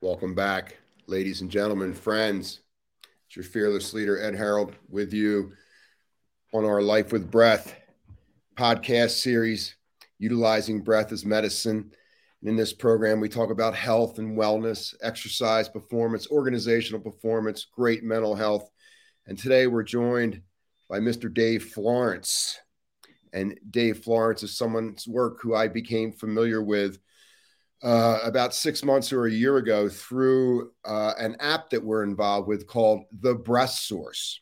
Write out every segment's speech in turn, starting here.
Welcome back, ladies and gentlemen, friends. It's your fearless leader, Ed Harrold, with you on our Life with Breath podcast series, utilizing breath as medicine. And in this program, we talk about health and wellness, exercise performance, organizational performance, great mental health. And today we're joined by Mr. Dave Florence. And Dave Florence is someone's work who I became familiar with uh, about six months or a year ago through uh, an app that we're involved with called The Breath Source.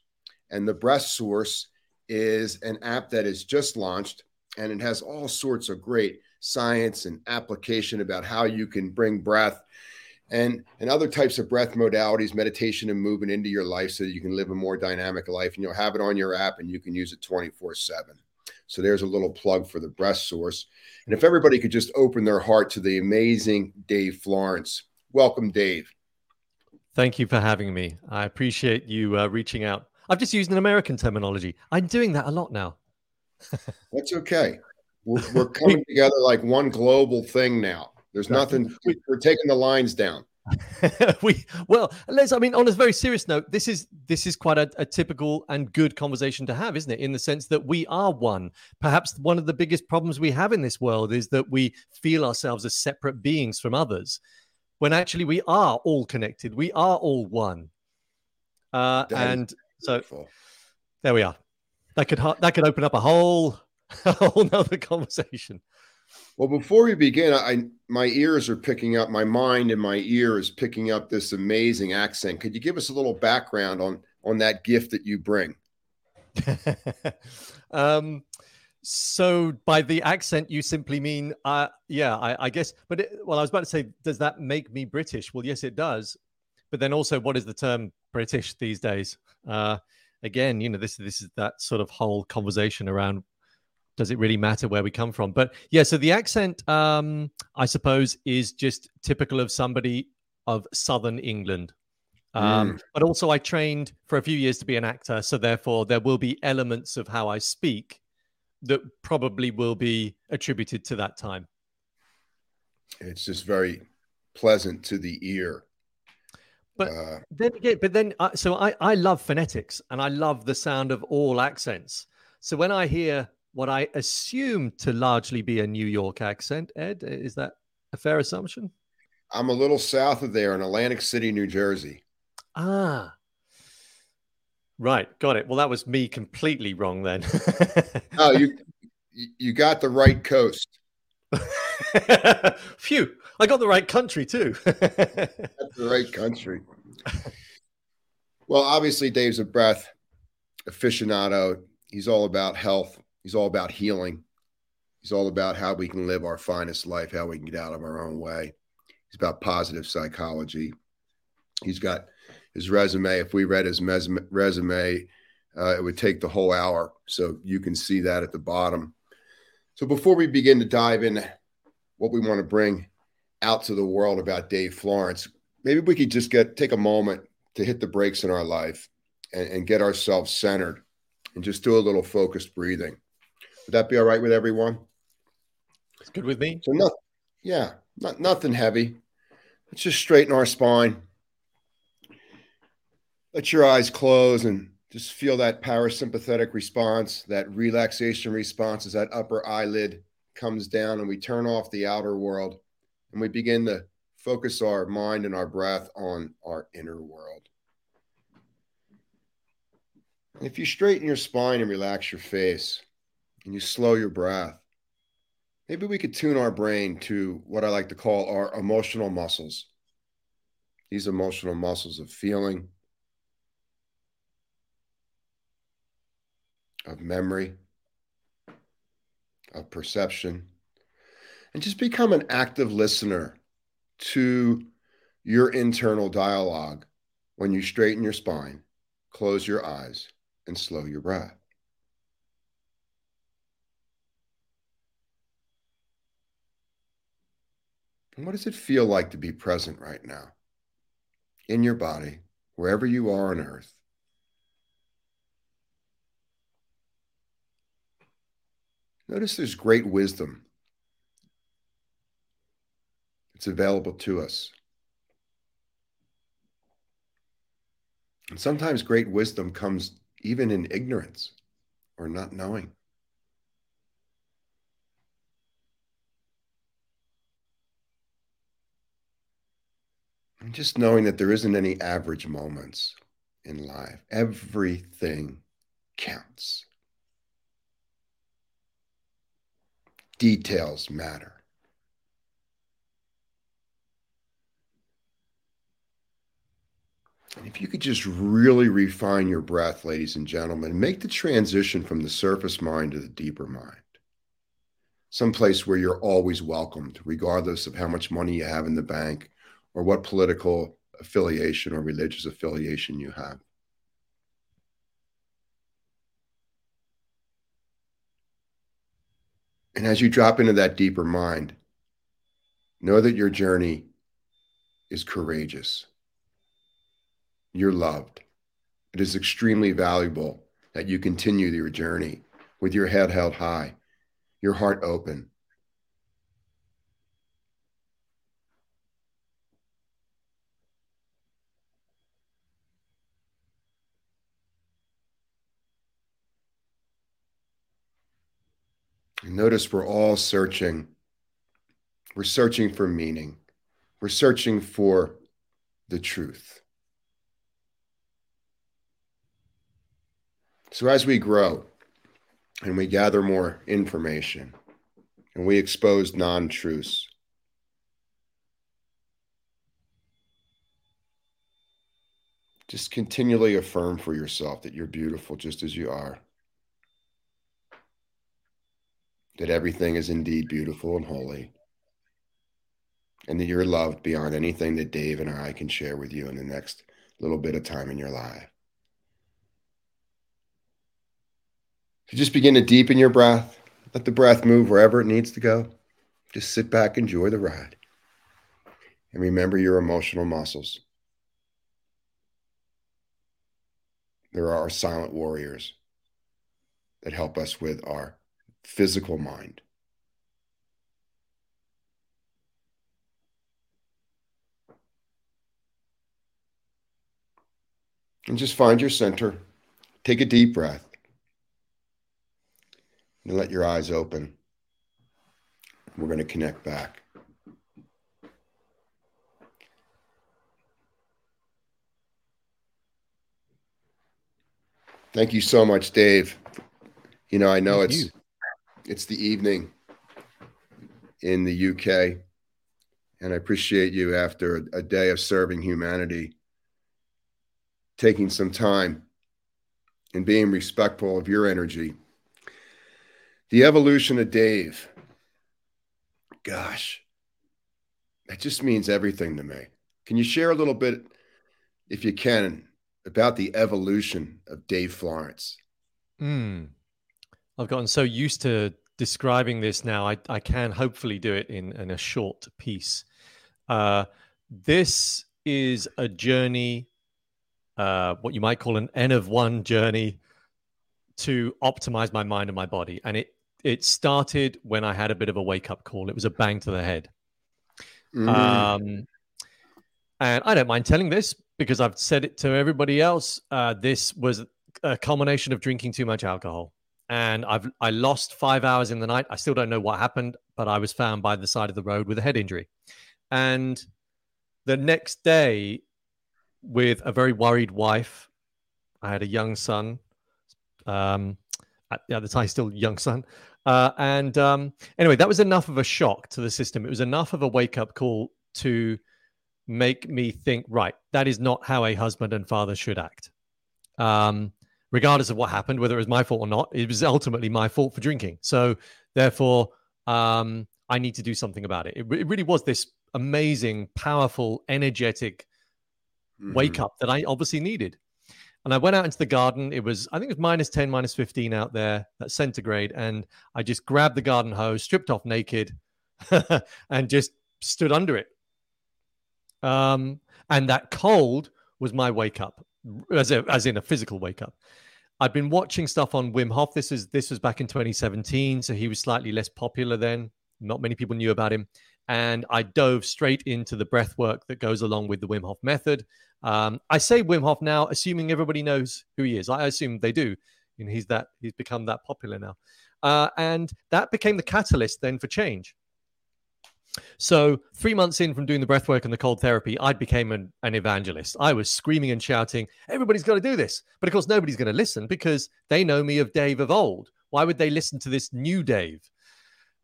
And The Breath Source is an app that is just launched and it has all sorts of great science and application about how you can bring breath and and other types of breath modalities meditation and movement into your life so that you can live a more dynamic life and you'll have it on your app and you can use it 24 7 so there's a little plug for the breath source. And if everybody could just open their heart to the amazing Dave Florence. Welcome, Dave. Thank you for having me. I appreciate you uh, reaching out. I've just used an American terminology. I'm doing that a lot now. That's okay. We're, we're coming together like one global thing now. There's nothing, we're taking the lines down. we well, let's. I mean, on a very serious note, this is this is quite a, a, typical and good conversation to have, isn't it? In the sense that we are one. Perhaps one of the biggest problems we have in this world is that we feel ourselves as separate beings from others, when actually we are all connected. We are all one. Uh, and so there we are. That could that could open up a whole a whole nother conversation. Well, before we begin, I my ears are picking up, my mind and my ear is picking up this amazing accent. Could you give us a little background on on that gift that you bring? um, so by the accent, you simply mean, uh, yeah, I, I guess. But it, well, I was about to say, does that make me British? Well, yes, it does. But then also, what is the term British these days? Uh, again, you know, this this is that sort of whole conversation around does it really matter where we come from? But yeah, so the accent, um, I suppose, is just typical of somebody of Southern England. Um, mm. But also, I trained for a few years to be an actor, so therefore, there will be elements of how I speak that probably will be attributed to that time. It's just very pleasant to the ear. But uh, then again, but then, uh, so I, I love phonetics and I love the sound of all accents. So when I hear what I assume to largely be a New York accent. Ed, is that a fair assumption? I'm a little south of there in Atlantic City, New Jersey. Ah, right, got it. Well, that was me completely wrong then. oh, you you got the right coast. Phew, I got the right country too. That's the right country. Well, obviously, Dave's a breath aficionado. He's all about health He's all about healing. He's all about how we can live our finest life, how we can get out of our own way. He's about positive psychology. He's got his resume. If we read his resume, uh, it would take the whole hour. So you can see that at the bottom. So before we begin to dive in what we want to bring out to the world about Dave Florence, maybe we could just get take a moment to hit the brakes in our life and, and get ourselves centered and just do a little focused breathing. Would that be all right with everyone? It's good with me. So nothing, yeah, not nothing heavy. Let's just straighten our spine. Let your eyes close and just feel that parasympathetic response, that relaxation response as that upper eyelid comes down and we turn off the outer world and we begin to focus our mind and our breath on our inner world. If you straighten your spine and relax your face, and you slow your breath, maybe we could tune our brain to what I like to call our emotional muscles. These emotional muscles of feeling, of memory, of perception, and just become an active listener to your internal dialogue when you straighten your spine, close your eyes, and slow your breath. What does it feel like to be present right now in your body, wherever you are on earth? Notice there's great wisdom. It's available to us. And sometimes great wisdom comes even in ignorance or not knowing. And just knowing that there isn't any average moments in life, everything counts. Details matter. And if you could just really refine your breath, ladies and gentlemen, make the transition from the surface mind to the deeper mind, someplace where you're always welcomed, regardless of how much money you have in the bank or what political affiliation or religious affiliation you have. And as you drop into that deeper mind, know that your journey is courageous. You're loved. It is extremely valuable that you continue your journey with your head held high, your heart open. Notice we're all searching. We're searching for meaning. We're searching for the truth. So as we grow and we gather more information and we expose non truths, just continually affirm for yourself that you're beautiful just as you are. That everything is indeed beautiful and holy. And that you're loved beyond anything that Dave and I can share with you in the next little bit of time in your life. So just begin to deepen your breath. Let the breath move wherever it needs to go. Just sit back, enjoy the ride. And remember your emotional muscles. There are silent warriors that help us with our physical mind. And just find your center. Take a deep breath and let your eyes open. We're going to connect back. Thank you so much, Dave. You know, I know Thank it's you. It's the evening in the UK, and I appreciate you after a, day of serving humanity, taking some time and being respectful of your energy the evolution of Dave. Gosh, that just means everything to me. Can you share a little bit, if you can, about the evolution of Dave Florence? Mm. I've gotten so used to describing this now. I, I can hopefully do it in, in a short piece. Uh, this is a journey, uh, what you might call an N of one journey to optimize my mind and my body. And it it started when I had a bit of a wake up call. It was a bang to the head. Mm. Um, and I don't mind telling this because I've said it to everybody else. Uh, this was a culmination of drinking too much alcohol. And I've I lost five hours in the night. I still don't know what happened, but I was found by the side of the road with a head injury. And the next day, with a very worried wife, I had a young son. Um, at, at the time, still young son. Uh, and um, anyway, that was enough of a shock to the system. It was enough of a wake up call to make me think, right, that is not how a husband and father should act. Um, regardless of what happened, whether it was my fault or not, it was ultimately my fault for drinking. So therefore, um, I need to do something about it. It, it really was this amazing, powerful, energetic mm-hmm. wake up that I obviously needed. And I went out into the garden. It was, I think it was minus 10, minus 15 out there, that centigrade. And I just grabbed the garden hose, stripped off naked, and just stood under it. Um, and that cold was my wake up, as, a, as in a physical wake up. I'd been watching stuff on Wim Hof. This is this was back in 2017, so he was slightly less popular then. Not many people knew about him. and I dove straight into the breath work that goes along with the Wim Hof method. Um, I say Wim Hof now, assuming everybody knows who he is. I assume they do. Know, he's that he's become that popular now, uh, and that became the catalyst then for change. So three months in from doing the breath work and the cold therapy, I became an, an evangelist. I was screaming and shouting, "Everybody's got to do this!" But of course, nobody's going to listen because they know me of Dave of old. Why would they listen to this new Dave?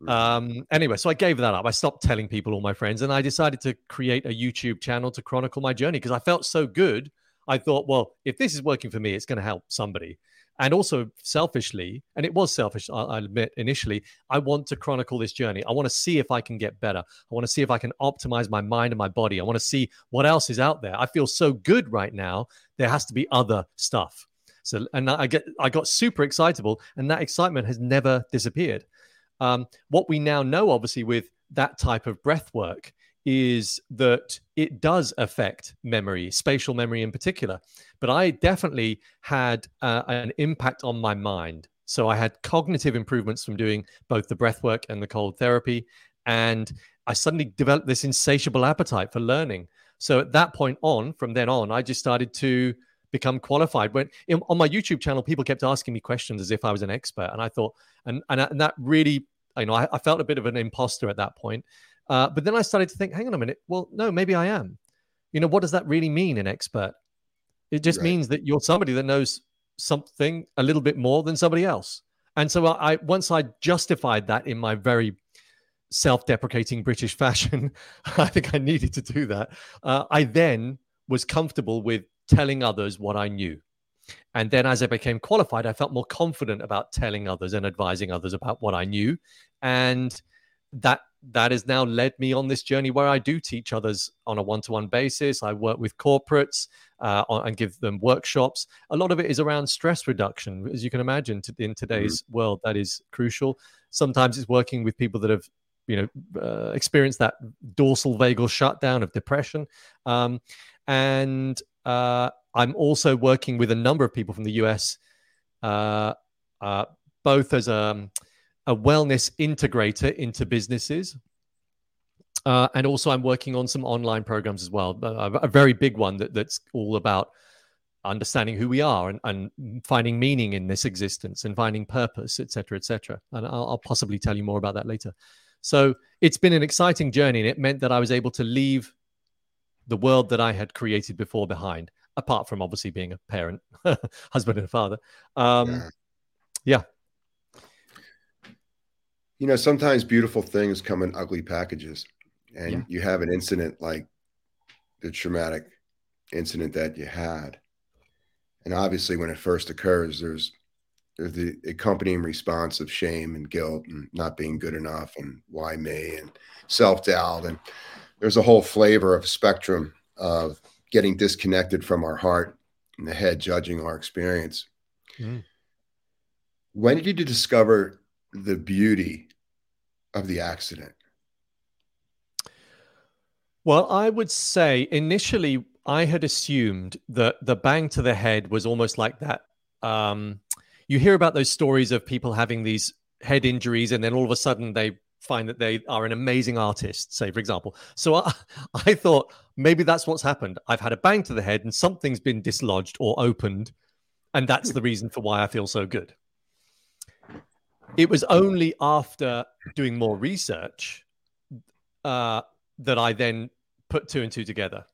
Um, anyway, so I gave that up. I stopped telling people, all my friends, and I decided to create a YouTube channel to chronicle my journey because I felt so good. I thought, well, if this is working for me, it's going to help somebody. And also selfishly, and it was selfish, I'll admit initially, I want to chronicle this journey. I want to see if I can get better. I want to see if I can optimize my mind and my body. I want to see what else is out there. I feel so good right now. There has to be other stuff. So, and I get, I got super excitable, and that excitement has never disappeared. Um, what we now know, obviously, with that type of breath work is that it does affect memory, spatial memory in particular. But I definitely had uh, an impact on my mind. So I had cognitive improvements from doing both the breath work and the cold therapy. And I suddenly developed this insatiable appetite for learning. So at that point on, from then on, I just started to become qualified. When in, on my YouTube channel, people kept asking me questions as if I was an expert, and I thought, and and, and that really you know, I, I felt a bit of an imposter at that point. Uh, but then I started to think, hang on a minute. Well, no, maybe I am. You know, what does that really mean, an expert? It just right. means that you're somebody that knows something a little bit more than somebody else. And so I, once I justified that in my very self-deprecating British fashion, I think I needed to do that. Uh, I then was comfortable with telling others what I knew. And then as I became qualified, I felt more confident about telling others and advising others about what I knew. And that that has now led me on this journey where I do teach others on a one-to-one basis. I work with corporates uh, and give them workshops. A lot of it is around stress reduction, as you can imagine. In today's mm-hmm. world, that is crucial. Sometimes it's working with people that have, you know, uh, experienced that dorsal vagal shutdown of depression, um, and uh, I'm also working with a number of people from the US, uh, uh, both as a, a, wellness integrator into businesses. Uh, and also, I'm working on some online programs as well. A, a very big one that, that's all about understanding who we are and, and, finding meaning in this existence and finding purpose, etc., etc. And I'll, I'll possibly tell you more about that later. So it's been an exciting journey, and it meant that I was able to leave the world that I had created before behind apart from obviously being a parent, husband and father. Um, yeah. yeah. You know, sometimes beautiful things come in ugly packages, and yeah. you have an incident like the traumatic incident that you had. And obviously, when it first occurs, there's there's the accompanying response of shame and guilt and not being good enough and why me and self doubt and there's a whole flavor of spectrum of getting disconnected from our heart and the head judging our experience. Mm. When did you discover the beauty of the accident? Well, I would say initially I had assumed that the bang to the head was almost like that. Um, you hear about those stories of people having these head injuries and then all of a sudden they find that they are an amazing artist, say, for example. So I, I thought maybe that's what's happened. I've had a bang to the head and something's been dislodged or opened. And that's the reason for why I feel so good. It was only after doing more research uh, that I then put two and two together.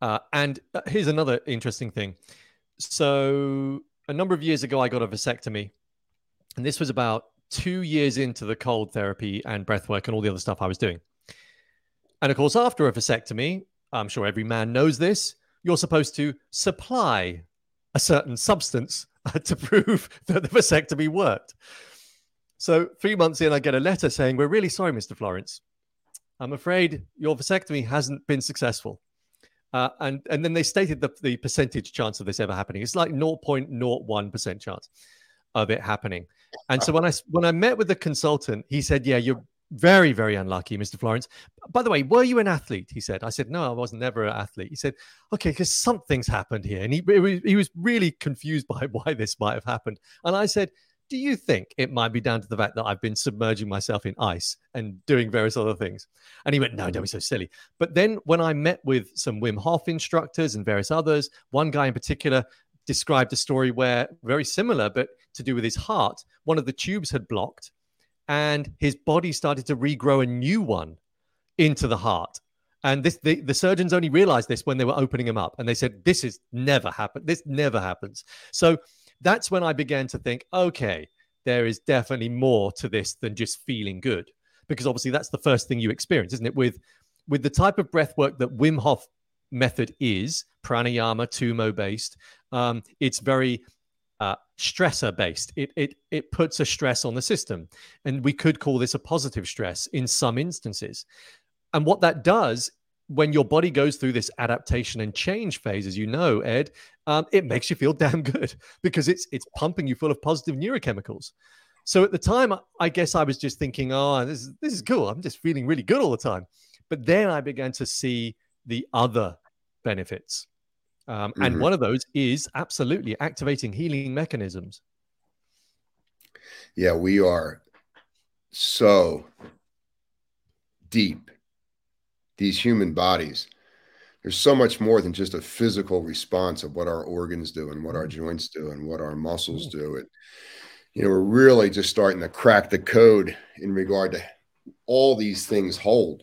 Uh, and uh, here's another interesting thing. So, a number of years ago, I got a vasectomy. And this was about two years into the cold therapy and breath work and all the other stuff I was doing. And of course, after a vasectomy, I'm sure every man knows this, you're supposed to supply a certain substance to prove that the vasectomy worked. So, three months in, I get a letter saying, We're really sorry, Mr. Florence. I'm afraid your vasectomy hasn't been successful. Uh, and, and then they stated the, the percentage chance of this ever happening. It's like 0.01% chance of it happening. And so when I when I met with the consultant, he said, "Yeah, you're very very unlucky, Mr. Florence. By the way, were you an athlete?" He said. I said, "No, I was never an athlete." He said, "Okay, because something's happened here," and he he was really confused by why this might have happened. And I said, do you think it might be down to the fact that I've been submerging myself in ice and doing various other things? And he went, No, don't be so silly. But then when I met with some Wim Hof instructors and various others, one guy in particular described a story where very similar, but to do with his heart, one of the tubes had blocked and his body started to regrow a new one into the heart. And this the, the surgeons only realized this when they were opening him up. And they said, This is never happened. This never happens. So that's when I began to think, okay, there is definitely more to this than just feeling good. Because obviously that's the first thing you experience, isn't it? With with the type of breath work that Wim Hof method is, pranayama, tumo based, um, it's very stressor based. It, it, it puts a stress on the system. And we could call this a positive stress in some instances. And what that does when your body goes through this adaptation and change phase, as you know, Ed, um, it makes you feel damn good because it's it's pumping you full of positive neurochemicals. So at the time, I guess I was just thinking, oh, this is this is cool. I'm just feeling really good all the time. But then I began to see the other benefits. Um, mm-hmm. And one of those is absolutely activating healing mechanisms. Yeah, we are so deep these human bodies there's so much more than just a physical response of what our organs do and what our mm-hmm. joints do and what our muscles do and you know we're really just starting to crack the code in regard to all these things hold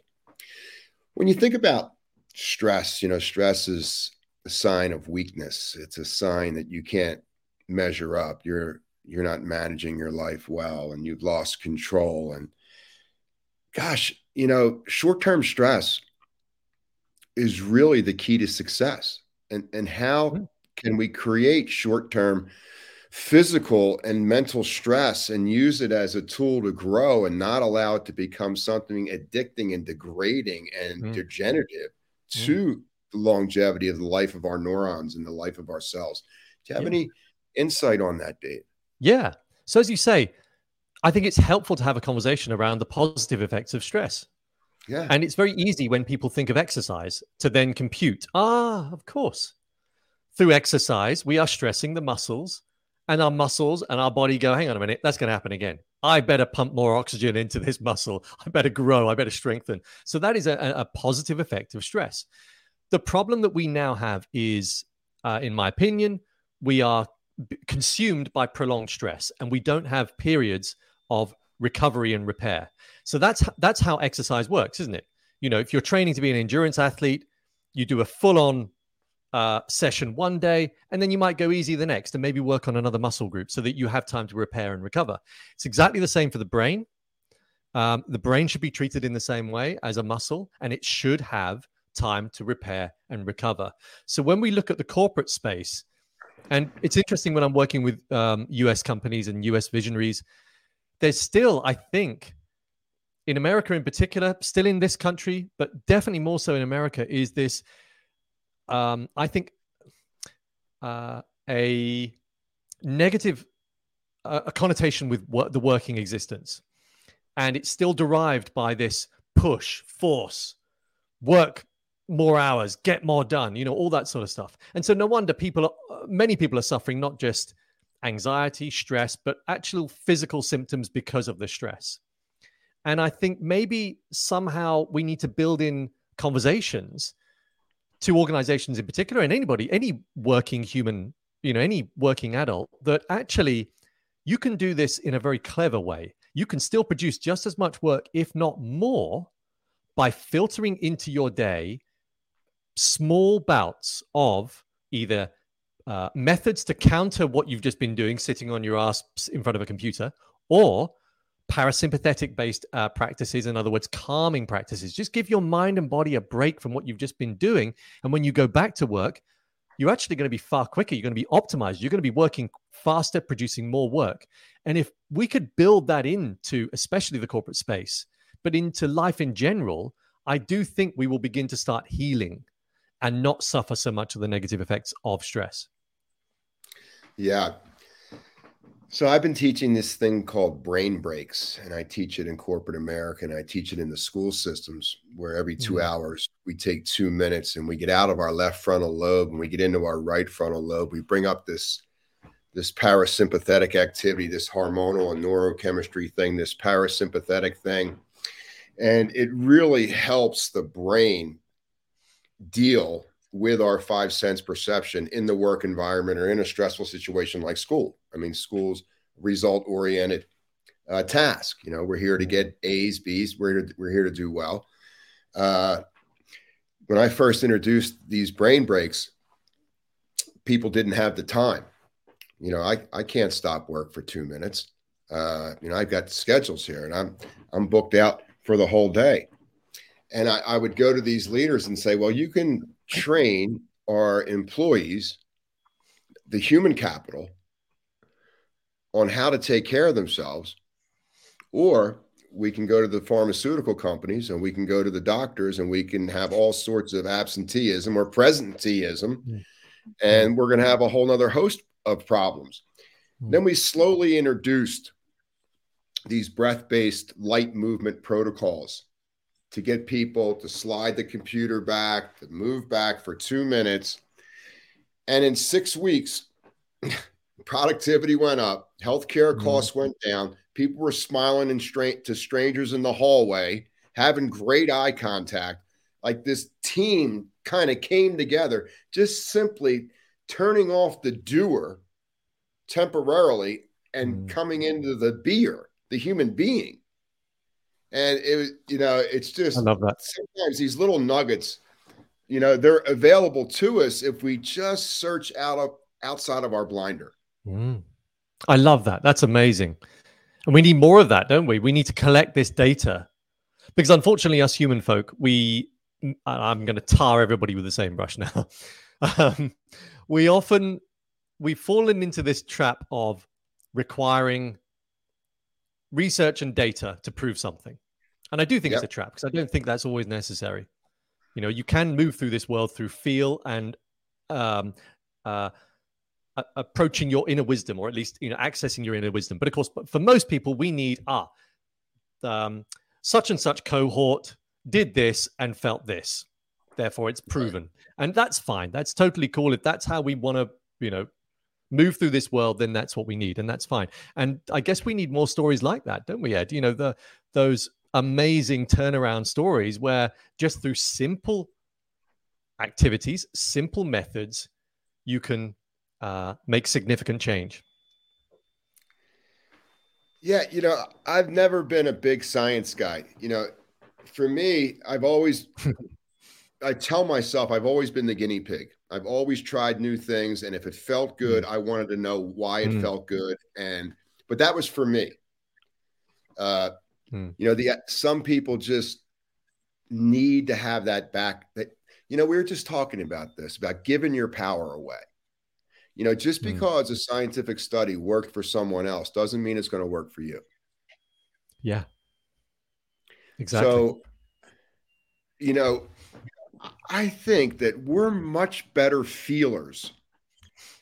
when you think about stress you know stress is a sign of weakness it's a sign that you can't measure up you're you're not managing your life well and you've lost control and gosh you know short-term stress is really the key to success and and how mm-hmm. can we create short-term physical and mental stress and use it as a tool to grow and not allow it to become something addicting and degrading and mm. degenerative mm. to longevity of the life of our neurons and the life of our cells. Do you have yeah. any insight on that, Dave? Yeah. So as you say, I think it's helpful to have a conversation around the positive effects of stress. Yeah. And it's very easy when people think of exercise to then compute, ah, of course. Through exercise, we are stressing the muscles, and our muscles and our body go, hang on a minute, that's going to happen again. I better pump more oxygen into this muscle. I better grow. I better strengthen. So that is a, a positive effect of stress. The problem that we now have is, uh, in my opinion, we are consumed by prolonged stress and we don't have periods of recovery and repair. So that's that's how exercise works, isn't it? You know, if you're training to be an endurance athlete, you do a full-on uh, session one day, and then you might go easy the next, and maybe work on another muscle group so that you have time to repair and recover. It's exactly the same for the brain. Um, the brain should be treated in the same way as a muscle, and it should have time to repair and recover. So when we look at the corporate space, and it's interesting when I'm working with um, US companies and US visionaries, there's still, I think, in America in particular, still in this country, but definitely more so in America, is this, um, I think, uh, a negative uh, a connotation with what, the working existence. And it's still derived by this push, force, work more hours, get more done, you know, all that sort of stuff. And so no wonder people, are, uh, many people are suffering not just anxiety, stress, but actual physical symptoms because of the stress. And I think maybe somehow we need to build in conversations to organizations in particular and anybody, any working human, you know, any working adult that actually you can do this in a very clever way. You can still produce just as much work, if not more, by filtering into your day small bouts of either uh, methods to counter what you've just been doing, sitting on your ass in front of a computer, or parasympathetic based uh, practices, in other words, calming practices. Just give your mind and body a break from what you've just been doing. And when you go back to work, you're actually going to be far quicker. You're going to be optimized. You're going to be working faster, producing more work. And if we could build that into, especially the corporate space, but into life in general, I do think we will begin to start healing and not suffer so much of the negative effects of stress. Yeah, so I've been teaching this thing called brain breaks, and I teach it in corporate America, and I teach it in the school systems, where every 2 mm-hmm. hours we take two minutes and we get out of our left frontal lobe and we get into our right frontal lobe. We bring up this this parasympathetic activity, this hormonal and neurochemistry thing, this parasympathetic thing. And it really helps the brain deal with our five sense perception in the work environment or in a stressful situation like school. I mean, school's result oriented uh, task. You know, we're here to get A's, B's. We're here to, we're here to do well. Uh, when I first introduced these brain breaks, people didn't have the time. You know, I, I can't stop work for two minutes. Uh, you know, I've got schedules here and I'm I'm booked out for the whole day. And I, I would go to these leaders and say, well, you can train our employees, the human capital, on how to take care of themselves, or we can go to the pharmaceutical companies and we can go to the doctors and we can have all sorts of absenteeism or presenteeism. Mm-hmm. And we're going to have a whole nother host of problems. Mm-hmm. Then we slowly introduced these breath based light movement protocols to get people to slide the computer back, to move back for two minutes. And in six weeks, productivity went up, healthcare mm-hmm. costs went down, people were smiling and straight to strangers in the hallway, having great eye contact. Like this team kind of came together, just simply turning off the doer temporarily and mm-hmm. coming into the beer, the human being. And it was, you know, it's just I love that. Sometimes these little nuggets, you know, they're available to us if we just search out of outside of our blinder. Mm. I love that. That's amazing. And we need more of that, don't we? We need to collect this data because unfortunately, us human folk, we, I'm going to tar everybody with the same brush now. um, we often, we've fallen into this trap of requiring research and data to prove something. And I do think yep. it's a trap because I don't think that's always necessary. You know, you can move through this world through feel and um, uh, approaching your inner wisdom, or at least you know accessing your inner wisdom. But of course, for most people, we need ah, um, such and such cohort did this and felt this, therefore it's proven, and that's fine. That's totally cool. If that's how we want to, you know, move through this world, then that's what we need, and that's fine. And I guess we need more stories like that, don't we, Ed? You know, the those amazing turnaround stories where just through simple activities, simple methods, you can uh, make significant change? Yeah, you know, I've never been a big science guy. You know, for me, I've always, I tell myself, I've always been the guinea pig. I've always tried new things. And if it felt good, mm. I wanted to know why it mm. felt good. And, but that was for me. Uh, mm. You know, the some people just need to have that back. That, you know, we were just talking about this about giving your power away. You know, just hmm. because mm. a scientific study worked for someone else doesn't mean it's going to work for you. Yeah. Exactly. So, you know, I think that we're much better feelers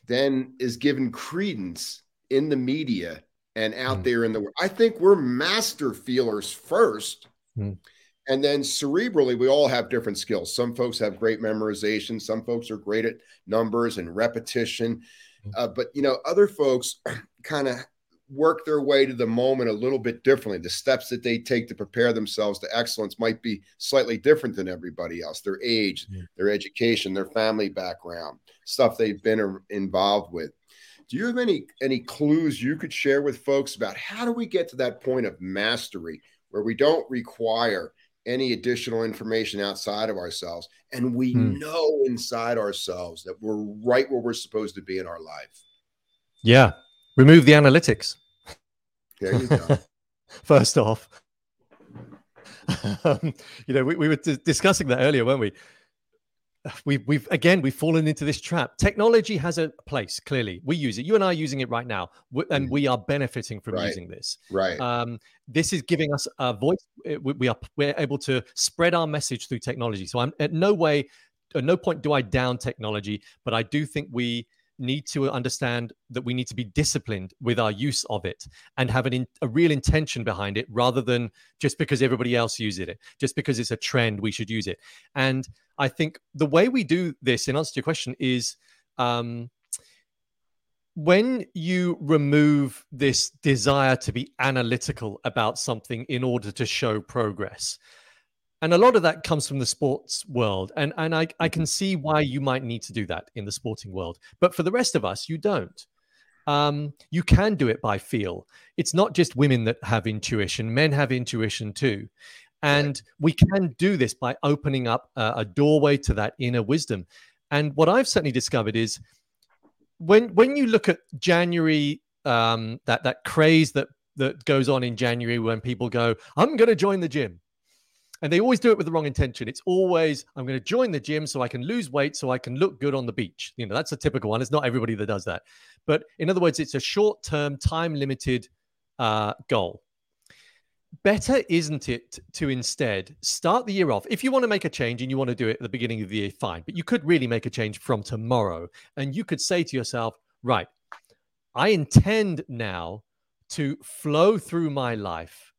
than is given credence in the media and out mm. there in the world. I think we're master feelers first. Mm. And then cerebrally, we all have different skills. Some folks have great memorization. Some folks are great at numbers and repetition. Mm-hmm. Uh, but you know, other folks kind of work their way to the moment a little bit differently. The steps that they take to prepare themselves to excellence might be slightly different than everybody else. Their age, yeah. their education, their family background, stuff they've been involved with. Do you have any any clues you could share with folks about how do we get to that point of mastery where we don't require any additional information outside of ourselves. And we hmm. know inside ourselves that we're right where we're supposed to be in our life. Yeah. Remove the analytics. There you go. First off, um, you know, we, we were d- discussing that earlier, weren't we? we've we've again we've fallen into this trap. Technology has a place. Clearly, we use it. You and I are using it right now, and we are benefiting from right. using this. Right. Um, this is giving us a voice. We are we're able to spread our message through technology. So I'm at no way, at no point do I down technology, but I do think we need to understand that we need to be disciplined with our use of it and have an in, a real intention behind it rather than just because everybody else uses it just because it's a trend we should use it. And i think the way we do this in answer to your question is um, when you remove this desire to be analytical about something in order to show progress, and a lot of that comes from the sports world, and and I, I can see why you might need to do that in the sporting world, but for the rest of us, you don't. Um, you can do it by feel. It's not just women that have intuition; men have intuition too. And we can do this by opening up a, a doorway to that inner wisdom. And what I've certainly discovered is when when you look at January, um, that that craze that that goes on in January when people go, "I'm going to join the gym," and they always do it with the wrong intention. It's always, "I'm going to join the gym so I can lose weight, so I can look good on the beach." You know, that's a typical one. It's not everybody that does that, but in other words, it's a short-term, time-limited uh, goal better isn't it to instead start the year off if you want to make a change and you want to do it at the beginning of the year fine but you could really make a change from tomorrow and you could say to yourself right i intend now to flow through my life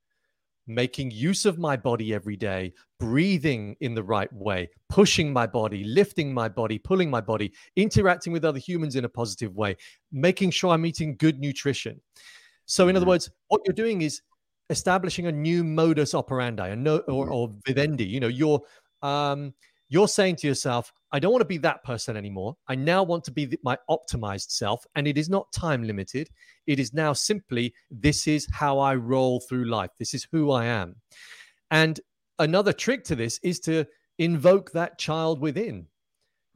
making use of my body every day breathing in the right way pushing my body lifting my body pulling my body interacting with other humans in a positive way making sure i'm eating good nutrition so in other mm-hmm. words what you're doing is establishing a new modus operandi, a no, or, mm-hmm. or vivendi. You know, you're um, you're saying to yourself, I don't want to be that person anymore. I now want to be the, my optimized self, and it is not time limited. It is now simply this is how I roll through life. This is who I am. And another trick to this is to invoke that child within.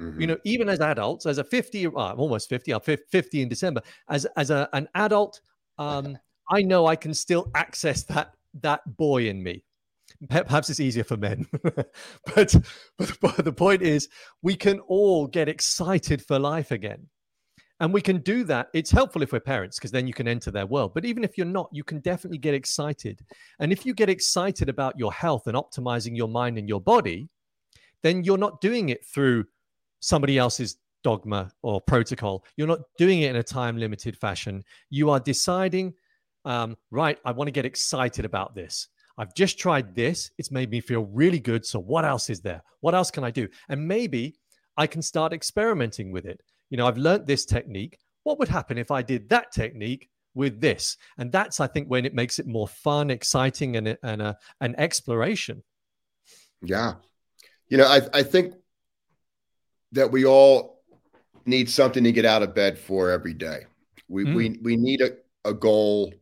Mm-hmm. You know, even as adults, as a 50, uh, I'm almost 50, I'm 50 in December, as, as a, an adult, um, I know I can still access that that boy in me. Perhaps it's easier for men, but, but, but the point is, we can all get excited for life again. And we can do that. It's helpful if we're parents because then you can enter their world. But even if you're not, you can definitely get excited. And if you get excited about your health and optimizing your mind and your body, then you're not doing it through somebody else's dogma or protocol. You're not doing it in a time limited fashion. You are deciding um, right, I want to get excited about this. I've just tried this. It's made me feel really good. So, what else is there? What else can I do? And maybe I can start experimenting with it. You know, I've learned this technique. What would happen if I did that technique with this? And that's, I think, when it makes it more fun, exciting, and, and a, an exploration. Yeah. You know, I, I think that we all need something to get out of bed for every day. We, mm. we, we need a, a goal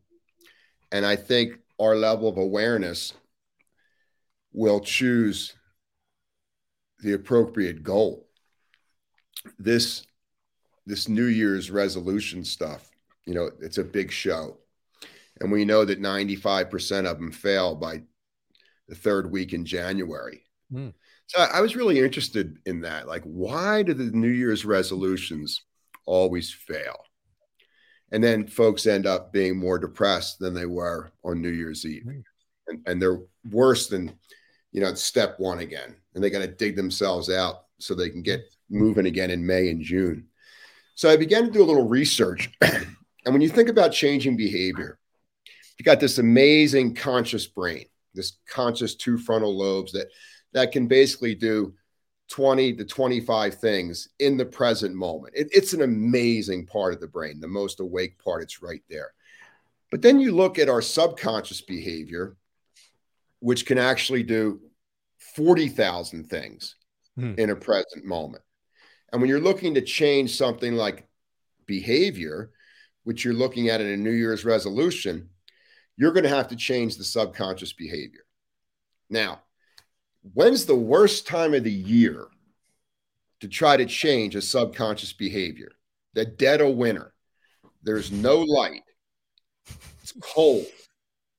and I think our level of awareness will choose the appropriate goal. This this New Year's resolution stuff, you know, it's a big show. And we know that 95% of them fail by the third week in January. Mm. So I was really interested in that. Like, why do the New Year's resolutions always fail? And then folks end up being more depressed than they were on New Year's Eve, mm-hmm. and, and they're worse than you know step one again, and they got to dig themselves out so they can get moving again in May and June. So I began to do a little research, and when you think about changing behavior, you got this amazing conscious brain, this conscious two frontal lobes that that can basically do 20 to 25 things in the present moment. It, it's an amazing part of the brain, the most awake part. It's right there. But then you look at our subconscious behavior, which can actually do 40,000 things hmm. in a present moment. And when you're looking to change something like behavior, which you're looking at in a New Year's resolution, you're going to have to change the subconscious behavior. Now, when's the worst time of the year to try to change a subconscious behavior? The dead of winter. There's no light. It's cold.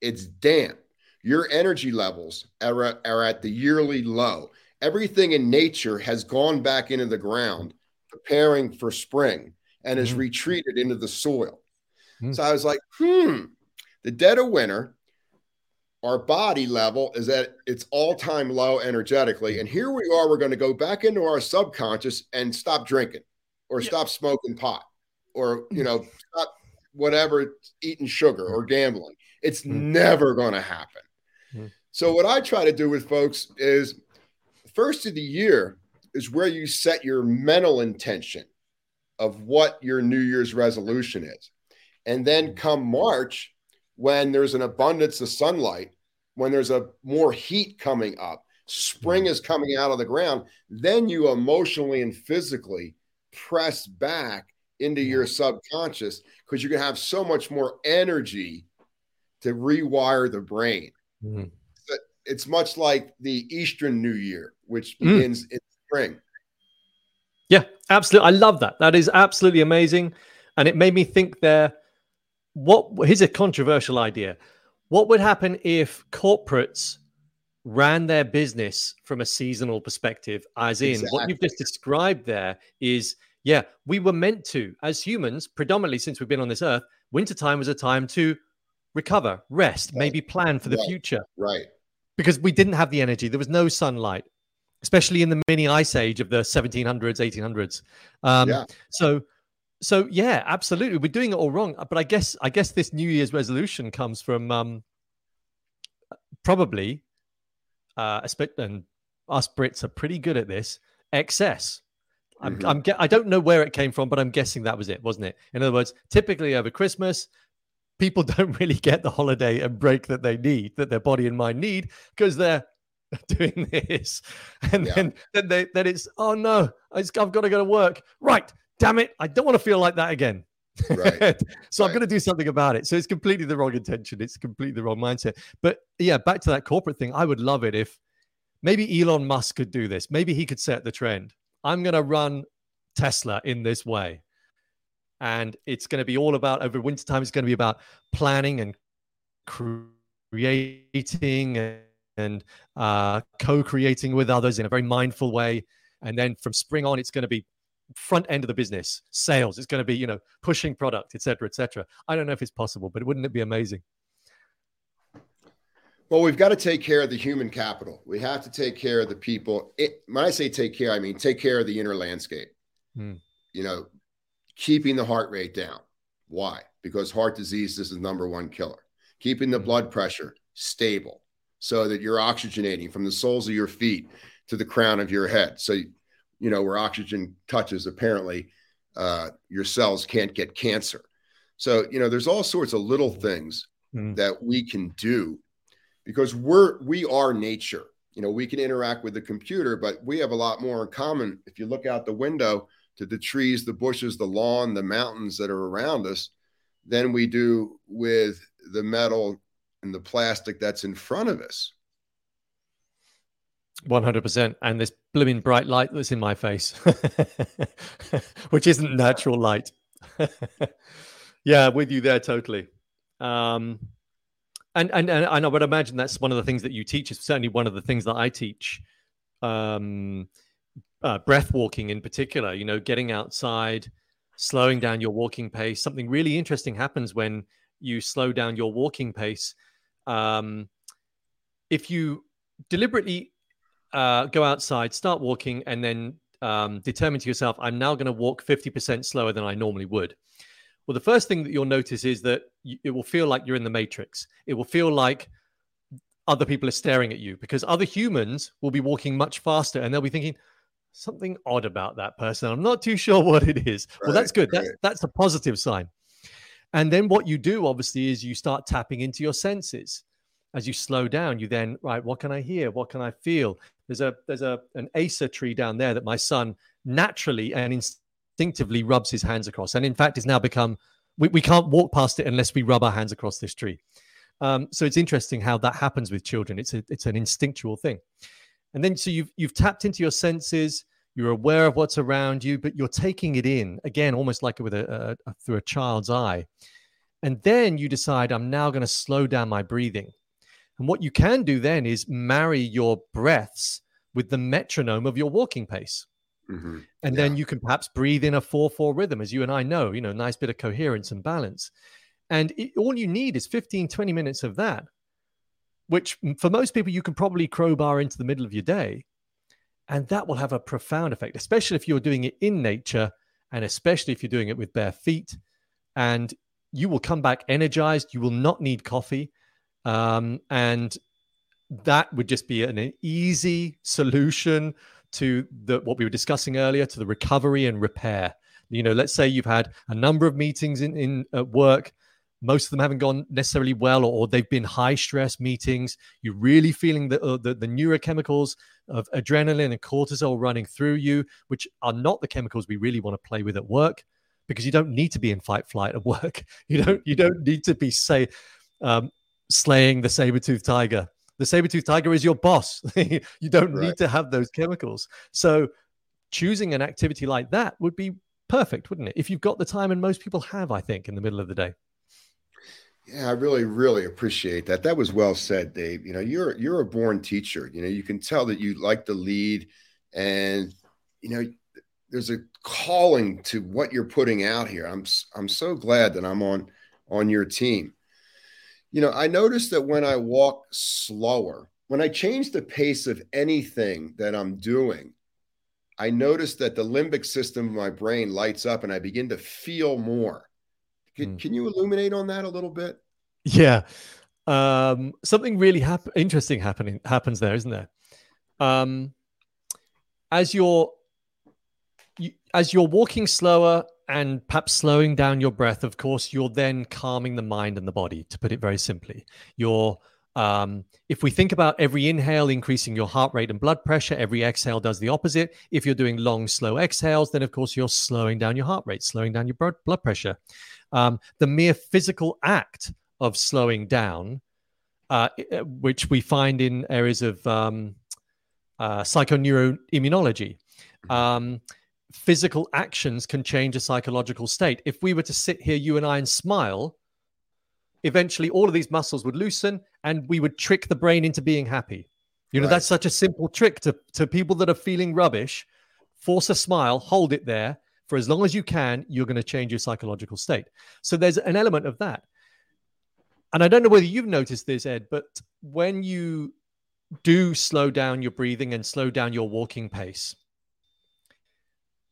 It's damp. Your energy levels are, are at the yearly low. Everything in nature has gone back into the ground, preparing for spring, and has mm. retreated into the soil. Mm. So I was like, hmm, the dead of winter our body level is at its all-time low energetically and here we are we're going to go back into our subconscious and stop drinking or yeah. stop smoking pot or you know stop whatever eating sugar or gambling it's mm-hmm. never going to happen mm-hmm. so what i try to do with folks is first of the year is where you set your mental intention of what your New Year's resolution is. And then come March, when there's an abundance of sunlight, when there's a more heat coming up, spring is coming out of the ground, then you emotionally and physically press back into your subconscious because you're going to have so much more energy to rewire the brain. Mm-hmm. It's much like the Eastern New Year, which mm. begins mm. in spring. Yeah, absolutely. I love that. That is absolutely amazing. And it made me think there what here's a controversial idea. What would happen if corporates ran their business from a seasonal perspective? As in, exactly. what you've just described there is, yeah, we were meant to, as humans, predominantly since we've been on this earth, wintertime was a time to recover, rest, right. maybe plan for the right. future. Right. Because we didn't have the energy, there was no sunlight, especially in the mini ice age of the 1700s, 1800s. Um, yeah. So, so yeah, absolutely, we're doing it all wrong. But I guess, I guess this New Year's resolution comes from um, probably, uh, and us Brits are pretty good at this excess. I'm, mm-hmm. I'm, I don't know where it came from, but I'm guessing that was it, wasn't it? In other words, typically over Christmas, people don't really get the holiday and break that they need, that their body and mind need, because they're doing this. And yeah. then, then, they, then it's, oh no, I've got to go to work. Right. Damn it. I don't want to feel like that again. Right. so right. I'm going to do something about it. So it's completely the wrong intention. It's completely the wrong mindset. But yeah, back to that corporate thing. I would love it if maybe Elon Musk could do this. Maybe he could set the trend. I'm going to run Tesla in this way and it's going to be all about over wintertime it's going to be about planning and creating and, and uh, co-creating with others in a very mindful way and then from spring on it's going to be front end of the business sales it's going to be you know pushing product etc etc i don't know if it's possible but wouldn't it be amazing well we've got to take care of the human capital we have to take care of the people it, when i say take care i mean take care of the inner landscape mm. you know keeping the heart rate down. Why? Because heart disease is the number one killer. Keeping the blood pressure stable so that you're oxygenating from the soles of your feet to the crown of your head. So, you know, where oxygen touches, apparently, uh, your cells can't get cancer. So, you know, there's all sorts of little things mm. that we can do because we're we are nature. You know, we can interact with the computer, but we have a lot more in common. If you look out the window, to the trees, the bushes, the lawn, the mountains that are around us than we do with the metal and the plastic that's in front of us. 100%. And this blooming bright light that's in my face, which isn't natural light. yeah, with you there totally. Um, and, and, and I would imagine that's one of the things that you teach. Is certainly one of the things that I teach. Um, uh, breath walking in particular, you know, getting outside, slowing down your walking pace. Something really interesting happens when you slow down your walking pace. Um, if you deliberately uh, go outside, start walking, and then um, determine to yourself, I'm now going to walk 50% slower than I normally would. Well, the first thing that you'll notice is that it will feel like you're in the matrix. It will feel like other people are staring at you because other humans will be walking much faster and they'll be thinking, something odd about that person. I'm not too sure what it is. Right, well, that's good. Right. That's that's a positive sign. And then what you do obviously is you start tapping into your senses. As you slow down, you then right, what can I hear? What can I feel? There's a there's a an acer tree down there that my son naturally and instinctively rubs his hands across, and in fact, has now become we, we can't walk past it unless we rub our hands across this tree. Um, so it's interesting how that happens with children. It's a it's an instinctual thing. And then so you've you've tapped into your senses, you're aware of what's around you, but you're taking it in again, almost like with a, a, a through a child's eye. And then you decide, I'm now going to slow down my breathing. And what you can do then is marry your breaths with the metronome of your walking pace. Mm-hmm. And yeah. then you can perhaps breathe in a 4 4 rhythm, as you and I know, you know, nice bit of coherence and balance. And it, all you need is 15, 20 minutes of that which for most people you can probably crowbar into the middle of your day. And that will have a profound effect, especially if you're doing it in nature and especially if you're doing it with bare feet. And you will come back energized. You will not need coffee. Um, and that would just be an, easy solution to the what we were discussing earlier to the recovery and repair You know, let's say you've had a number of meetings in, in at work. Most of them haven't gone necessarily well, or, or they've been high stress meetings. You're really feeling the, uh, the, the neurochemicals of adrenaline and cortisol running through you, which are not the chemicals we really want to play with at work because you don't need to be in fight flight at work. You don't you don't need to be say um, slaying the saber tooth tiger. The saber tooth tiger is your boss. you don't right. need to have those chemicals. So choosing an activity like that would be perfect, wouldn't it? If you've got the time, and most people have, I think, in the middle of the day. Yeah, I really, really appreciate that. That was well said, Dave. You know, you're you're a born teacher. You know, you can tell that you like to lead, and you know, there's a calling to what you're putting out here. I'm I'm so glad that I'm on on your team. You know, I noticed that when I walk slower, when I change the pace of anything that I'm doing, I notice that the limbic system of my brain lights up and I begin to feel more. Can, mm. can you illuminate on that a little bit? Yeah. Um, something really hap- interesting happening happens there, isn't there? Um, as you're you, as you're walking slower and perhaps slowing down your breath, of course, you're then calming the mind and the body. To put it very simply, you're um, if we think about every inhale increasing your heart rate and blood pressure, every exhale does the opposite. If you're doing long, slow exhales, then of course you're slowing down your heart rate, slowing down your blood pressure. Um, the mere physical act of slowing down, uh, uh, which we find in areas of um, uh, psychoneuroimmunology, um, physical actions can change a psychological state. If we were to sit here, you and I, and smile, eventually all of these muscles would loosen and we would trick the brain into being happy. You know, right. that's such a simple trick to, to people that are feeling rubbish. Force a smile, hold it there for as long as you can, you're going to change your psychological state. So there's an element of that. And I don't know whether you've noticed this, Ed, but when you do slow down your breathing and slow down your walking pace,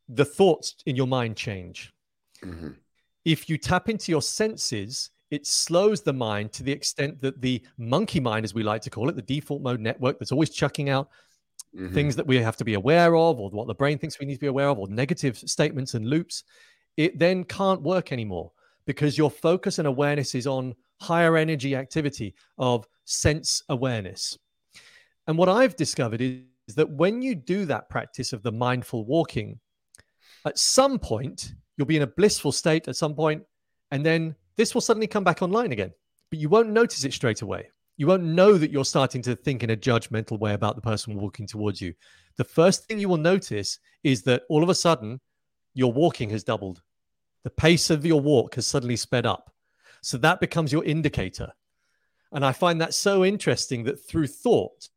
the thoughts in your mind change. Mm-hmm. If you tap into your senses, it slows the mind to the extent that the monkey mind, as we like to call it, the default mode network that's always chucking out mm-hmm. things that we have to be aware of, or what the brain thinks we need to be aware of, or negative statements and loops, it then can't work anymore because your focus and awareness is on higher energy activity of sense awareness. And what I've discovered is, is that when you do that practice of the mindful walking, at some point, you'll be in a blissful state at some point, and then this will suddenly come back online again, but you won't notice it straight away. You won't know that you're starting to think in a judgmental way about the person walking towards you. The first thing you will notice is that all of a sudden, your walking has doubled. The pace of your walk has suddenly sped up. So that becomes your indicator. And I find that so interesting that through thought,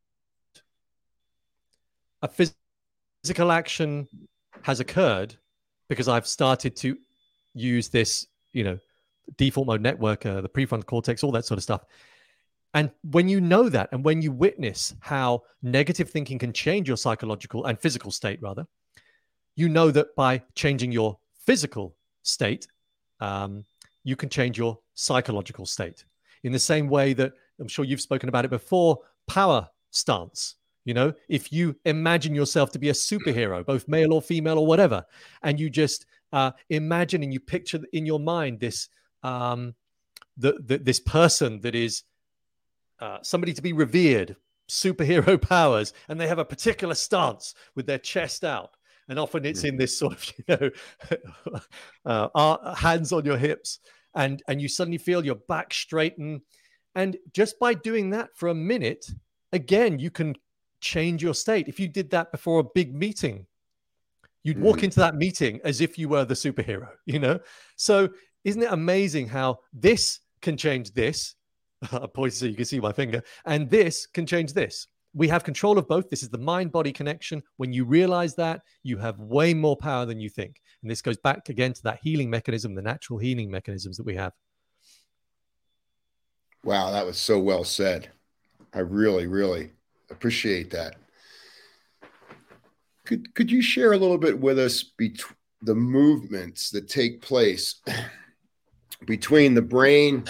a physical action has occurred because I've started to use this, you know, default mode network, uh, the prefrontal cortex, all that sort of stuff. And when you know that, and when you witness how negative thinking can change your psychological and physical state, rather, you know that by changing your physical state, um, you can change your psychological state. In the same way that I'm sure you've spoken about it before, power stance. You know, if you imagine yourself to be a superhero, both male or female or whatever, and you just uh, imagine and you picture in your mind this um, the, the, this person that is uh, somebody to be revered, superhero powers, and they have a particular stance with their chest out. And often it's in this sort of, you know, uh, hands on your hips, and and you suddenly feel your back straighten, and just by doing that for a minute, again, you can change your state. If you did that before a big meeting, you'd walk mm. into that meeting as if you were the superhero, you know. So isn't it amazing how this can change this? I point so you can see my finger, and this can change this. We have control of both. This is the mind body connection. When you realize that, you have way more power than you think. And this goes back again to that healing mechanism, the natural healing mechanisms that we have. Wow, that was so well said. I really, really appreciate that. Could could you share a little bit with us between the movements that take place between the brain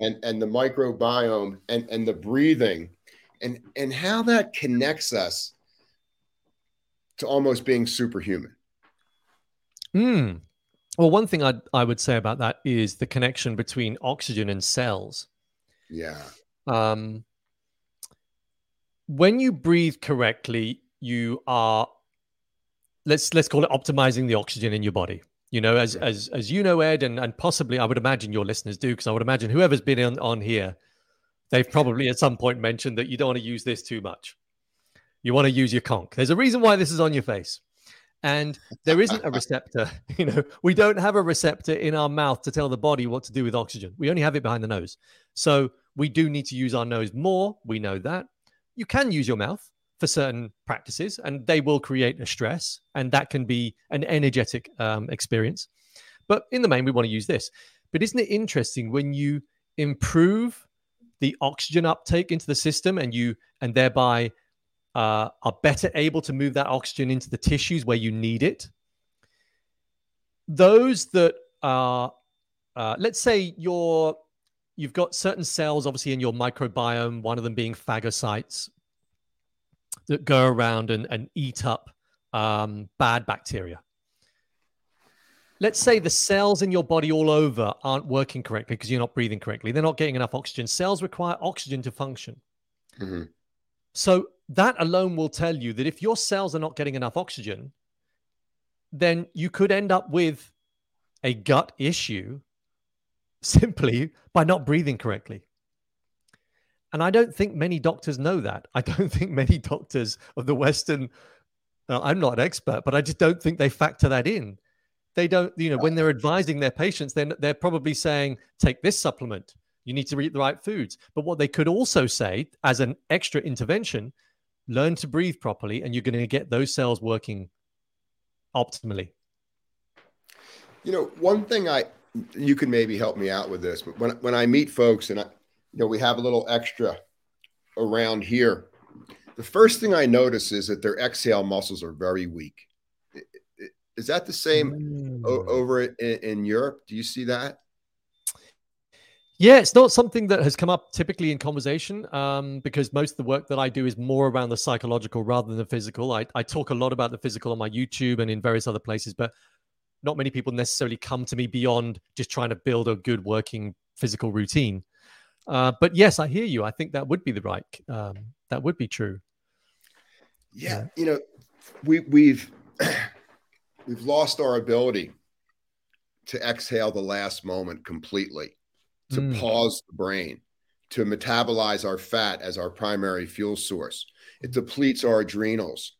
and, and the microbiome and, and the breathing and, and how that connects us to almost being superhuman. Mm, Well, one thing I I would say about that is the connection between oxygen and cells. Yeah. Um, when you breathe correctly, you are let's let's call it optimizing the oxygen in your body. You know, as as as you know, Ed, and and possibly I would imagine your listeners do, because I would imagine whoever's been on, on here, they've probably at some point mentioned that you don't want to use this too much. You want to use your conch. There's a reason why this is on your face. And there isn't a receptor. You know, we don't have a receptor in our mouth to tell the body what to do with oxygen. We only have it behind the nose. So we do need to use our nose more. We know that. You can use your mouth for certain practices, and they will create a stress, and that can be an energetic um, experience. But in the main, we want to use this. But isn't it interesting when you improve the oxygen uptake into the system, and you and thereby uh, are better able to move that oxygen into the tissues where you need it? Those that are, uh, let's say you're you've got certain cells obviously in your microbiome one of them being phagocytes that go around and, and eat up um, bad bacteria. Let's say the cells in your body all over aren't working correctly because you're not breathing correctly. They're not getting enough oxygen. Cells require oxygen to function. Mm-hmm. So that alone will tell you that if your cells are not getting enough oxygen, then you could end up with a gut issue simply by not breathing correctly. And I don't think many doctors know that. I don't think many doctors of the Western, uh, I'm not an expert, but I just don't think they factor that in. They don't, you know, when they're advising their patients, then they're, they're probably saying, take this supplement. You need to eat the right foods. But what they could also say as an extra intervention, learn to breathe properly, and you're going to get those cells working optimally. You know, one thing I, you can maybe help me out with this, but when, when I meet folks and I, you know, we have a little extra around here. The first thing I notice is that their exhale muscles are very weak. Is that the same mm. over in, in Europe? Do you see that? Yeah, it's not something that has come up typically in conversation um, because most of the work that I do is more around the psychological rather than the physical. I, I talk a lot about the physical on my YouTube and in various other places, but not many people necessarily come to me beyond just trying to build a good working physical routine. Uh, but yes, I hear you. I think that would be the right. Um, that would be true. Yeah, you know, we we've we've lost our ability to exhale the last moment completely, to mm. pause the brain, to metabolize our fat as our primary fuel source. It depletes our adrenals.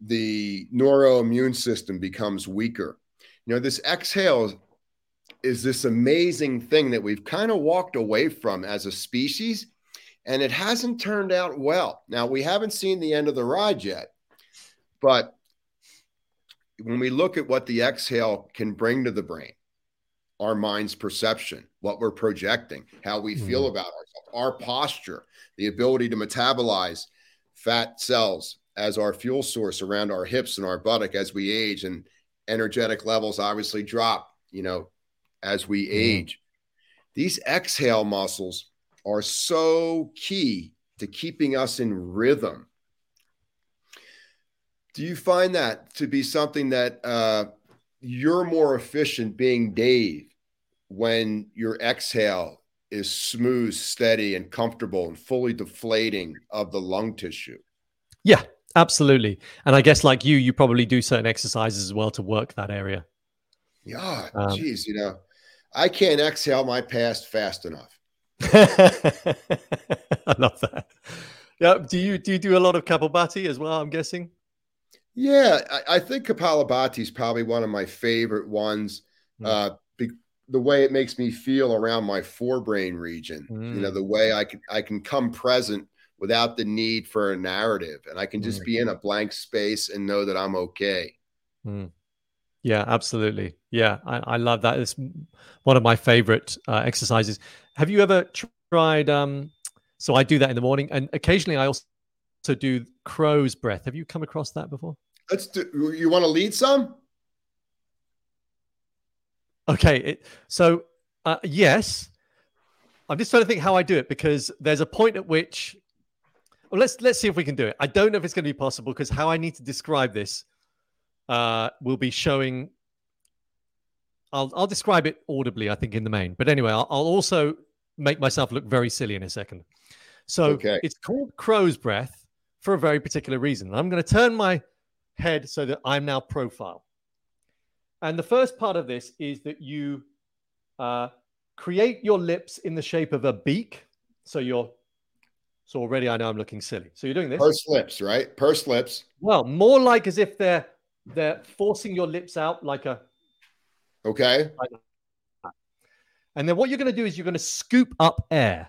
The neuroimmune system becomes weaker. You know, this exhale is this amazing thing that we've kind of walked away from as a species, and it hasn't turned out well. Now, we haven't seen the end of the ride yet, but when we look at what the exhale can bring to the brain, our mind's perception, what we're projecting, how we mm-hmm. feel about ourselves, our posture, the ability to metabolize fat cells as our fuel source around our hips and our buttock as we age and energetic levels obviously drop, you know, as we mm-hmm. age. These exhale muscles are so key to keeping us in rhythm. Do you find that to be something that uh, you're more efficient being Dave when your exhale is smooth, steady, and comfortable and fully deflating of the lung tissue? Yeah, absolutely. And I guess like you, you probably do certain exercises as well to work that area. Yeah, um, geez, you know, I can't exhale my past fast enough. I love that. Yeah. Do you do you do a lot of Kapalbhati as well? I'm guessing. Yeah, I, I think Kapalabhati is probably one of my favorite ones. Mm. Uh, be, the way it makes me feel around my forebrain region. Mm. You know, the hmm. way I can I can come present without the need for a narrative, and I can just mm. be in a blank space and know that I'm okay. Hmm. Yeah, absolutely. Yeah, I, I love that. It's one of my favorite uh, exercises. Have you ever tried? Um, so I do that in the morning, and occasionally I also do crow's breath. Have you come across that before? Let's do. You want to lead some? Okay, it, so uh, yes, I'm just trying to think how I do it because there's a point at which. Well, let's let's see if we can do it. I don't know if it's going to be possible because how I need to describe this uh, will be showing I'll I'll describe it audibly, I think, in the main. But anyway, I'll, I'll also make myself look very silly in a second. So Okay. it's called crow's breath for a very particular reason. I'm going to turn my head so that I'm now profile. And the first part of this is that you uh, create your lips in the shape of a beak. So you're so already I know I'm looking silly. So you're doing this. Pursed lips, right? Pursed lips. Well, more like as if they're they're forcing your lips out like a Okay. and then what you're going to do is you're going to scoop up air.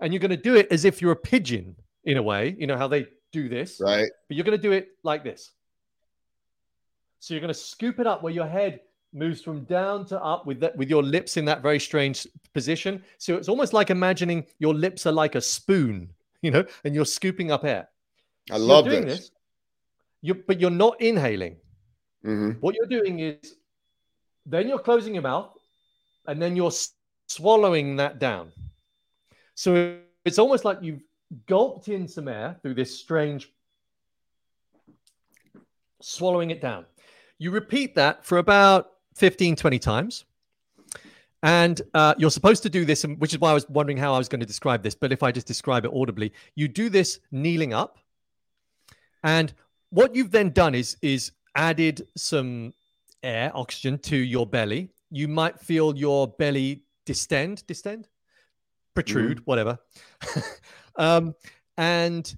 And you're going to do it as if you're a pigeon in a way, you know how they do this, Right. but you're going to do it like this. So you're going to scoop it up where your head moves from down to up with that with your lips in that very strange position. So it's almost like imagining your lips are like a spoon, you know, and you're scooping up air. I love doing this. You but you're not inhaling. hmm What you're doing is then you're closing your mouth and then you're swallowing that down. So it's almost like you've gulped in some air through this strange swallowing it down. You repeat that for about 15, 20 times. And uh, you're supposed to do this, and- which is why I was wondering how I was going to describe this. But if I just describe it audibly, you do this kneeling up. And what you've then done is is added some air, oxygen to your belly. You might feel your belly distend, distend, protrude, whatever. um, and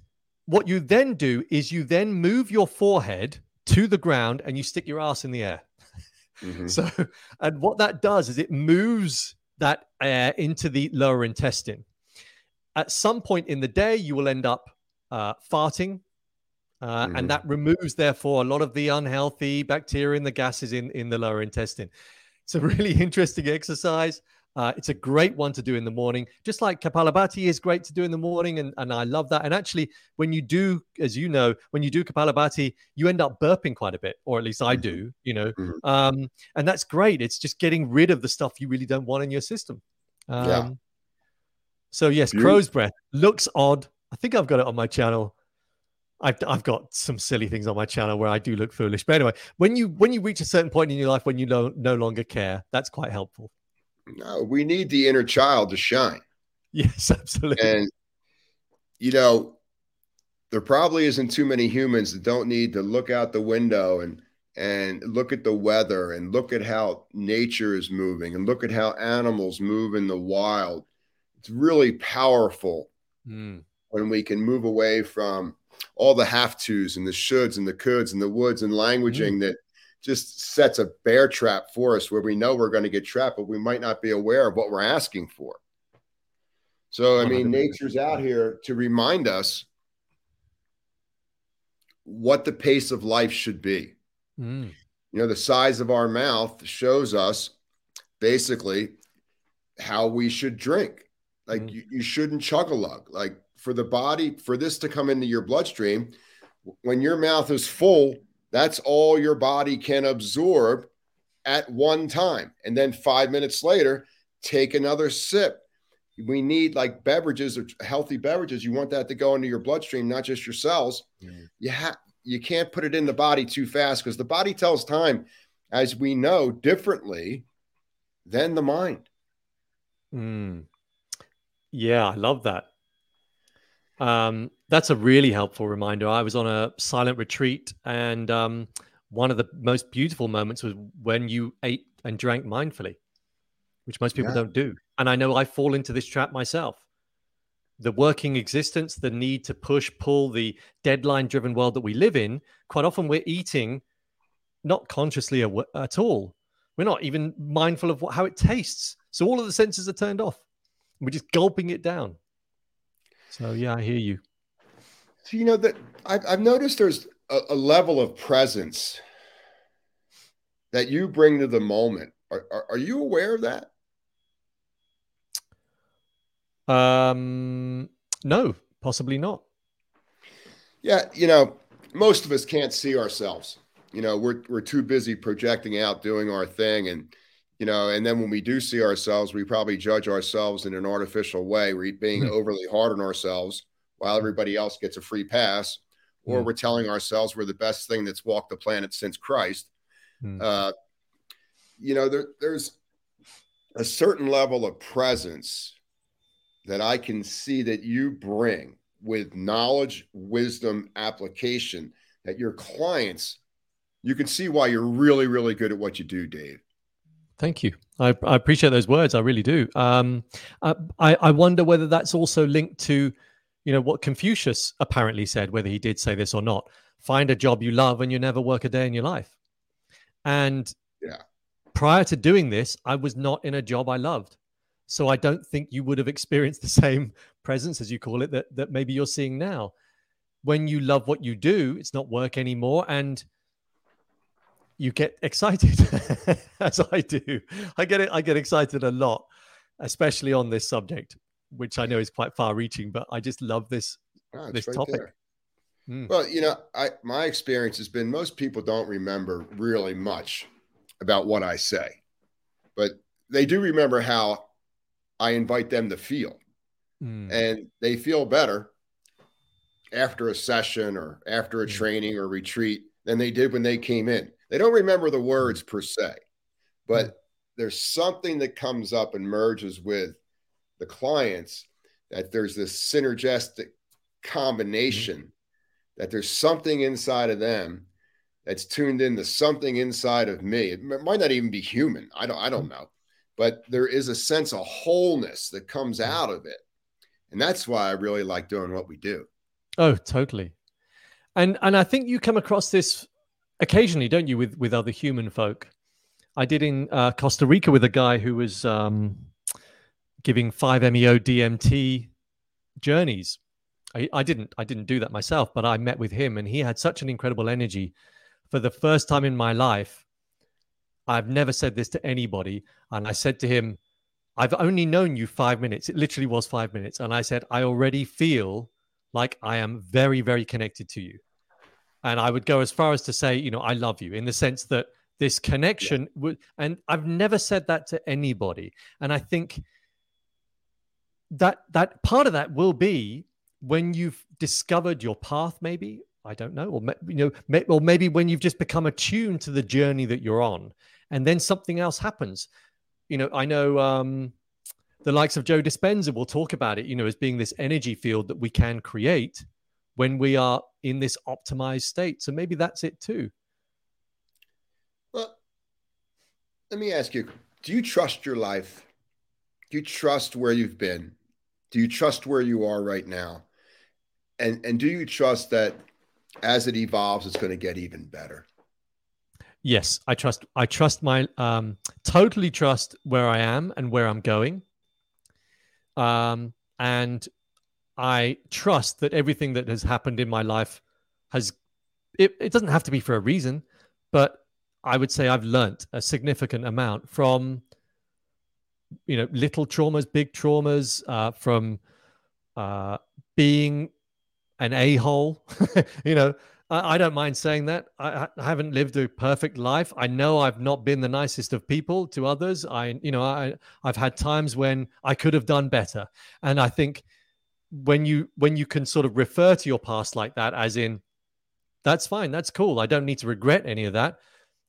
what you then do is you then move your forehead to the ground and you stick your ass in the air. Hmm So, and what that does is it moves that air into the lower intestine. At some point in the day, you will end up uh, farting, uh, Mhm. and that removes, therefore, a lot of the unhealthy bacteria and the gases in, in the lower intestine. It's a really interesting exercise. Uh, it's a great one to do in the morning, just like Kapalabhati is great to do in the morning. And, and I love that. And actually, when you do, as you know, when you do Kapalabhati, you end up burping quite a bit, or at least I do, you know. Mhm. Um, and that's great. It's just getting rid of the stuff you really don't want in your system. Um, Yeah. So, yes, Beautiful. crow's breath looks odd. I think I've got it on my channel. I've, I've got some silly things on my channel where I do look foolish. But anyway, when you when you reach a certain point in your life when you no, no longer care, that's quite helpful. No, we need the inner child to shine. Yes, absolutely. And, you know, there probably isn't too many humans that don't need to look out the window and and look at the weather and look at how nature is moving and look at how animals move in the wild. It's really powerful Mm, when we can move away from all the have tos and the shoulds and the coulds and the woulds and languaging that just sets a bear trap for us where we know we're going to get trapped, but we might not be aware of what we're asking for. So, I mean, nature's out here to remind us what the pace of life should be. mm, You know, the size of our mouth shows us basically how we should drink. Like Mm. you, you shouldn't chug a lug. Like for the body, for this to come into your bloodstream, when your mouth is full, that's all your body can absorb at one time. And then five minutes later, take another sip. We need like beverages or healthy beverages. You want that to go into your bloodstream, not just your cells. Mm. You have you can't put it in the body too fast because the body tells time, as we know, differently than the mind. mm. Yeah, I love that. Um, that's a really helpful reminder. I was on a silent retreat, and um, one of the most beautiful moments was when you ate and drank mindfully, which most people Yeah. don't do. And I know I fall into this trap myself. The working existence, the need to push, pull, the deadline driven world that we live in, quite often we're eating not consciously at all. We're not even mindful of what, how it tastes. So all of the senses are turned off. We're just gulping it down. So yeah, I hear you. So you know that I've, I've noticed there's a, a level of presence that you bring to the moment. Are, are, are you aware of that? Um, no, possibly not. Yeah, you know, most of us can't see ourselves. You know, we're we're too busy projecting out, doing our thing, and you know, and then when we do see ourselves, we probably judge ourselves in an artificial way. We're being Hmm. overly hard on ourselves while everybody else gets a free pass, or Hmm. we're telling ourselves we're the best thing that's walked the planet since Christ. Hmm. Uh, you know, there, there's a certain level of presence that I can see that you bring with knowledge, wisdom, application that your clients, you can see why you're really, really good at what you do, Dave. Thank you. I, I appreciate those words. I really do. Um, I, I wonder whether that's also linked to, you know, what Confucius apparently said, whether he did say this or not. Find a job you love and you never work a day in your life. And yeah, prior to doing this, I was not in a job I loved. So I don't think you would have experienced the same presence, as you call it, that, that maybe you're seeing now. When you love what you do, it's not work anymore. And you get excited as I do. I get it. I get excited a lot, especially on this subject, which I know is quite far reaching, but I just love this, this right topic. Mm. Well, you know, I, my experience has been most people don't remember really much about what I say, but they do remember how I invite them to feel. Mm. And they feel better after a session or after a mm. training or retreat than they did when they came in. They don't remember the words per se, but mm. there's something that comes up and merges with the clients that there's this synergistic combination, mm. that there's something inside of them that's tuned into something inside of me. It might not even be human. I don't I don't know. But there is a sense of wholeness that comes mm. out of it. And that's why I really like doing what we do. Oh, totally. And and I think you come across this occasionally, don't you, with with other human folk? I did in uh, Costa Rica with a guy who was um, giving 5-MeO DMT journeys. I, I didn't I didn't do that myself, but I met with him, and he had such an incredible energy for the first time in my life, I've never said this to anybody. And I said to him, I've only known you five minutes. It literally was five minutes. And I said, I already feel like I am very, very connected to you. And I would go as far as to say, you know, I love you in the sense that this connection yeah. would, and I've never said that to anybody. And I think that that part of that will be when you've discovered your path, maybe, I don't know, or you know, may, or maybe when you've just become attuned to the journey that you're on, and then something else happens. You know, I know um, the likes of Joe Dispenza will talk about it. You know, as being this energy field that we can create when we are in this optimized state. So maybe that's it too. Well, let me ask you: Do you trust your life? Do you trust where you've been? Do you trust where you are right now? And and do you trust that as it evolves, it's going to get even better. Yes, I trust. I trust my um, totally trust where I am and where I'm going. Um, and I trust that everything that has happened in my life has. It, it doesn't have to be for a reason, but I would say I've learnt a significant amount from, you know, little traumas, big traumas, uh, from uh, being an a hole. you know, I, I, don't mind saying that. I, I, haven't lived a perfect life. I know I've not been the nicest of people to others. I, you know, I, I've had times when I could have done better, and I think when you when you can sort of refer to your past like that, as in, that's fine, that's cool. I don't need to regret any of that.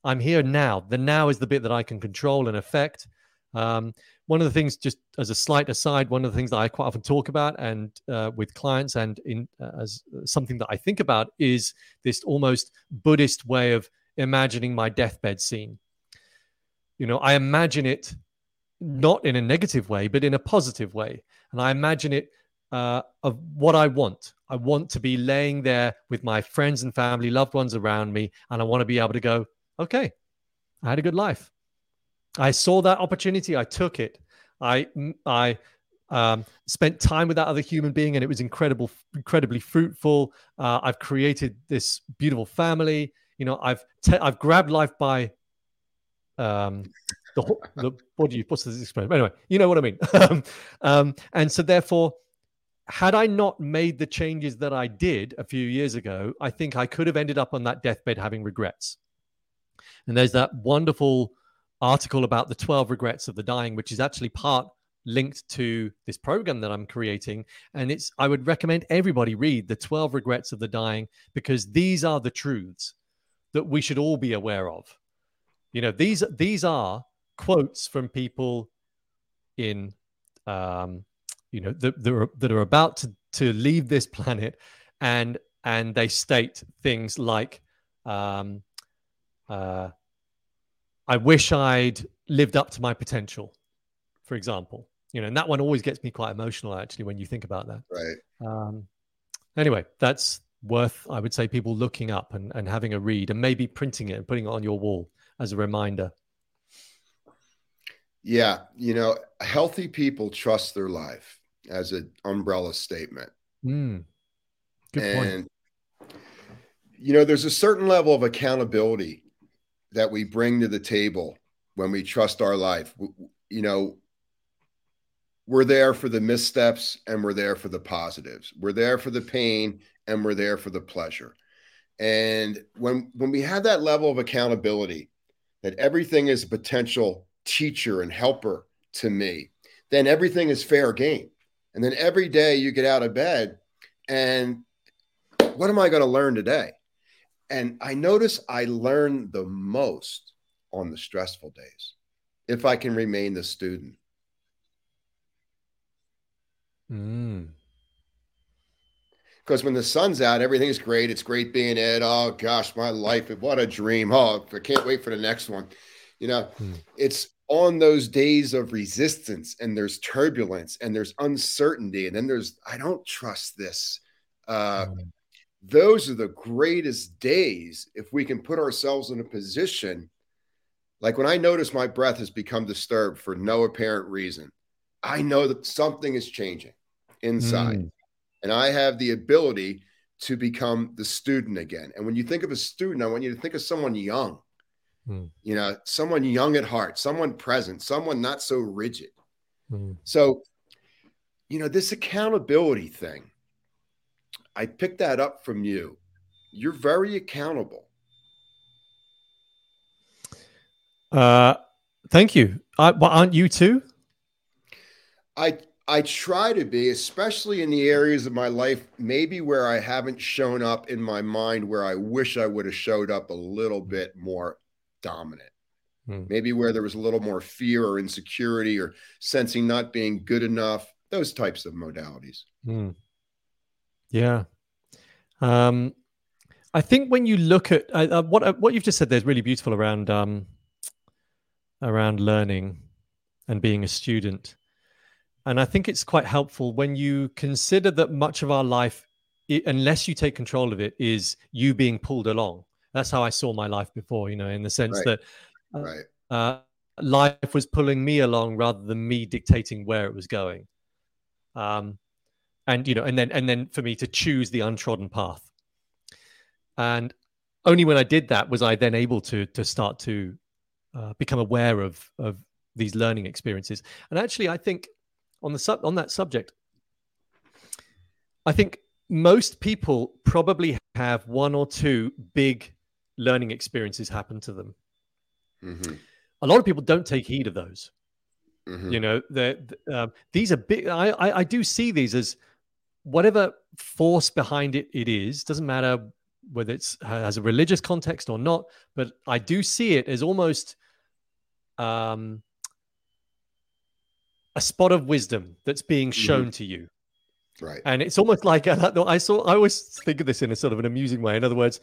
I'm here now. The now is the bit that I can control and affect. Um, one of the things, just as a slight aside, one of the things that I quite often talk about and uh, with clients and in uh, as something that I think about is this almost Buddhist way of imagining my deathbed scene. You know, I imagine it not in a negative way, but in a positive way, and I imagine it uh, of what I want. I want to be laying there with my friends and family, loved ones around me, and I want to be able to go, okay, I had a good life. I saw that opportunity. I took it. I I um, spent time with that other human being, and it was incredible, incredibly fruitful. Uh, I've created this beautiful family. You know, I've te- I've grabbed life by um, the, the what do you what's this expression? Anyway, you know what I mean. um, and so, therefore, had I not made the changes that I did a few years ago, I think I could have ended up on that deathbed having regrets. And there's that wonderful article about the 12 regrets of the dying, which is actually part linked to this program that I'm creating. And it's, I would recommend everybody read the 12 regrets of the dying because these are the truths that we should all be aware of. You know, these these are quotes from people in, um, you know, that, that, are, that are about to, to leave this planet, and and they state things like, um, uh, "I wish I'd lived up to my potential," for example. You know, and that one always gets me quite emotional actually when you think about that. Right. Um, anyway, that's worth, I would say, people looking up and, and having a read and maybe printing it and putting it on your wall as a reminder. Yeah. You know, healthy people trust their life as an umbrella statement. Mm. Good and, point. you know, there's a certain level of accountability that we bring to the table when we trust our life. You know, we're there for the missteps and we're there for the positives. We're there for the pain and we're there for the pleasure. And when when we have that level of accountability that everything is a potential teacher and helper to me, then everything is fair game. And then every day you get out of bed and what am I going to learn today? And I notice I learn the most on the stressful days if I can remain the student. Mm. Because when the sun's out, everything's great. It's great being it. Oh gosh, my life, what a dream. Oh, I can't wait for the next one. You know, mm. it's on those days of resistance and there's turbulence and there's uncertainty. And then there's, I don't trust this. Uh, mm. Those are the greatest days if we can put ourselves in a position like when I notice my breath has become disturbed for no apparent reason, I know that something is changing inside. Mm. And I have the ability to become the student again. And when you think of a student, I want you to think of someone young, mm. you know, someone young at heart, someone present, someone not so rigid. Mm. So, you know, this accountability thing, I picked that up from you. You're very accountable. Uh, thank you. I, well, aren't you too? I I try to be, especially in the areas of my life, maybe where I haven't shown up in my mind, where I wish I would have showed up a little bit more dominant. Hmm. Maybe where there was a little more fear or insecurity or sensing not being good enough, those types of modalities. Hmm. Yeah. Um, I think when you look at uh, uh what uh, what you've just said, there's really beautiful around um, around learning and being a student. And I think it's quite helpful when you consider that much of our life, it, unless you take control of it, is you being pulled along. That's how I saw my life before, you know, in the sense right. that uh, right. uh, life was pulling me along rather than me dictating where it was going. Um, and you know, and then and then for me to choose the untrodden path. And only when I did that was I then able to to start to uh, become aware of of these learning experiences. And actually, I think on the sub on that subject, I think most people probably have one or two big learning experiences happen to them. Mm-hmm. A lot of people don't take heed of those. Mm-hmm. You know, um, these are big. I, I, I do see these as whatever force behind it it is. Doesn't matter whether it's has a religious context or not, but I do see it as almost um, a spot of wisdom that's being mm-hmm. shown mm-hmm. to you. Right. And it's almost like I saw, I always think of this in a sort of an amusing way. In other words,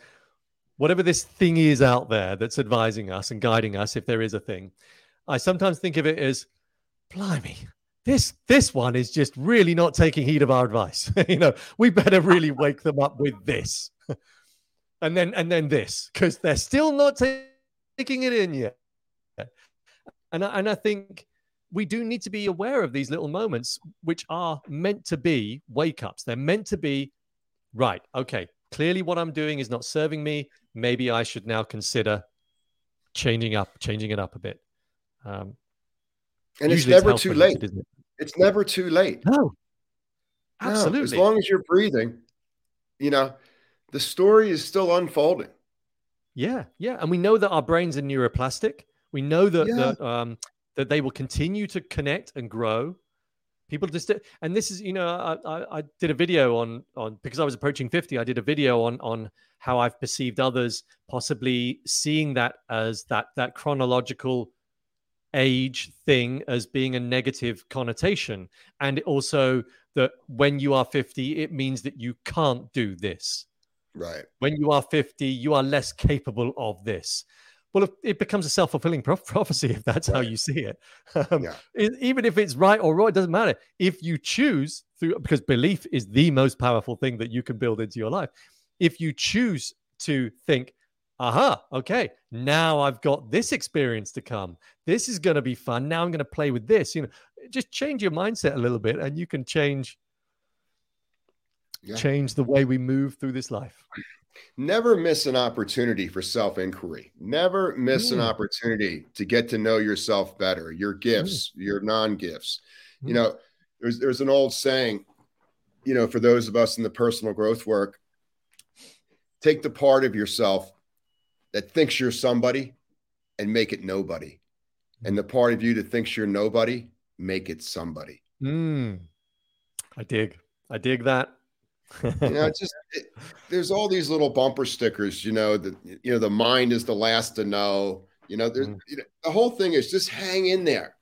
whatever this thing is out there that's advising us and guiding us, if there is a thing, I sometimes think of it as, blimey, this this one is just really not taking heed of our advice. you know, we better really wake them up with this, and then and then this because they're still not t- taking it in yet. And I, and I think we do need to be aware of these little moments, which are meant to be wake ups. They're meant to be, right, okay, clearly what I'm doing is not serving me. Maybe I should now consider changing up, changing it up a bit. Um, and it's never too late. It? It's never too late. No, absolutely. No, as long as you're breathing, you know, the story is still unfolding. Yeah, yeah, and we know that our brains are neuroplastic. We know that, yeah. that um, that they will continue to connect and grow People just and this is you know I, I, I did a video on on because I was approaching fifty. I did a video on on how I've perceived others possibly seeing that as that that chronological age thing as being a negative connotation. And also that when you are 50 it means that you can't do this. Right. When you are 50 you are less capable of this. Well it becomes a self-fulfilling prophecy if that's right. how you see it. Um, yeah. even if it's right or wrong it doesn't matter. If you choose through because belief is the most powerful thing that you can build into your life. If you choose to think aha, okay, now I've got this experience to come. This is going to be fun. Now I'm going to play with this. You know, just change your mindset a little bit, and you can change yeah. change the way we move through this life. Never miss an opportunity for self inquiry. Never miss mm. an opportunity to get to know yourself better, your gifts, mm. your non gifts. Mm. You know, there's there's an old saying, you know, for those of us in the personal growth work, take the part of yourself that thinks you're somebody and make it nobody. And the part of you that thinks you're nobody, make it somebody. Mm. I dig. I dig that. you know, it's just it, there's all these little bumper stickers. You know, the you know the mind is the last to know. You know, there's mm. you know, the whole thing is just hang in there,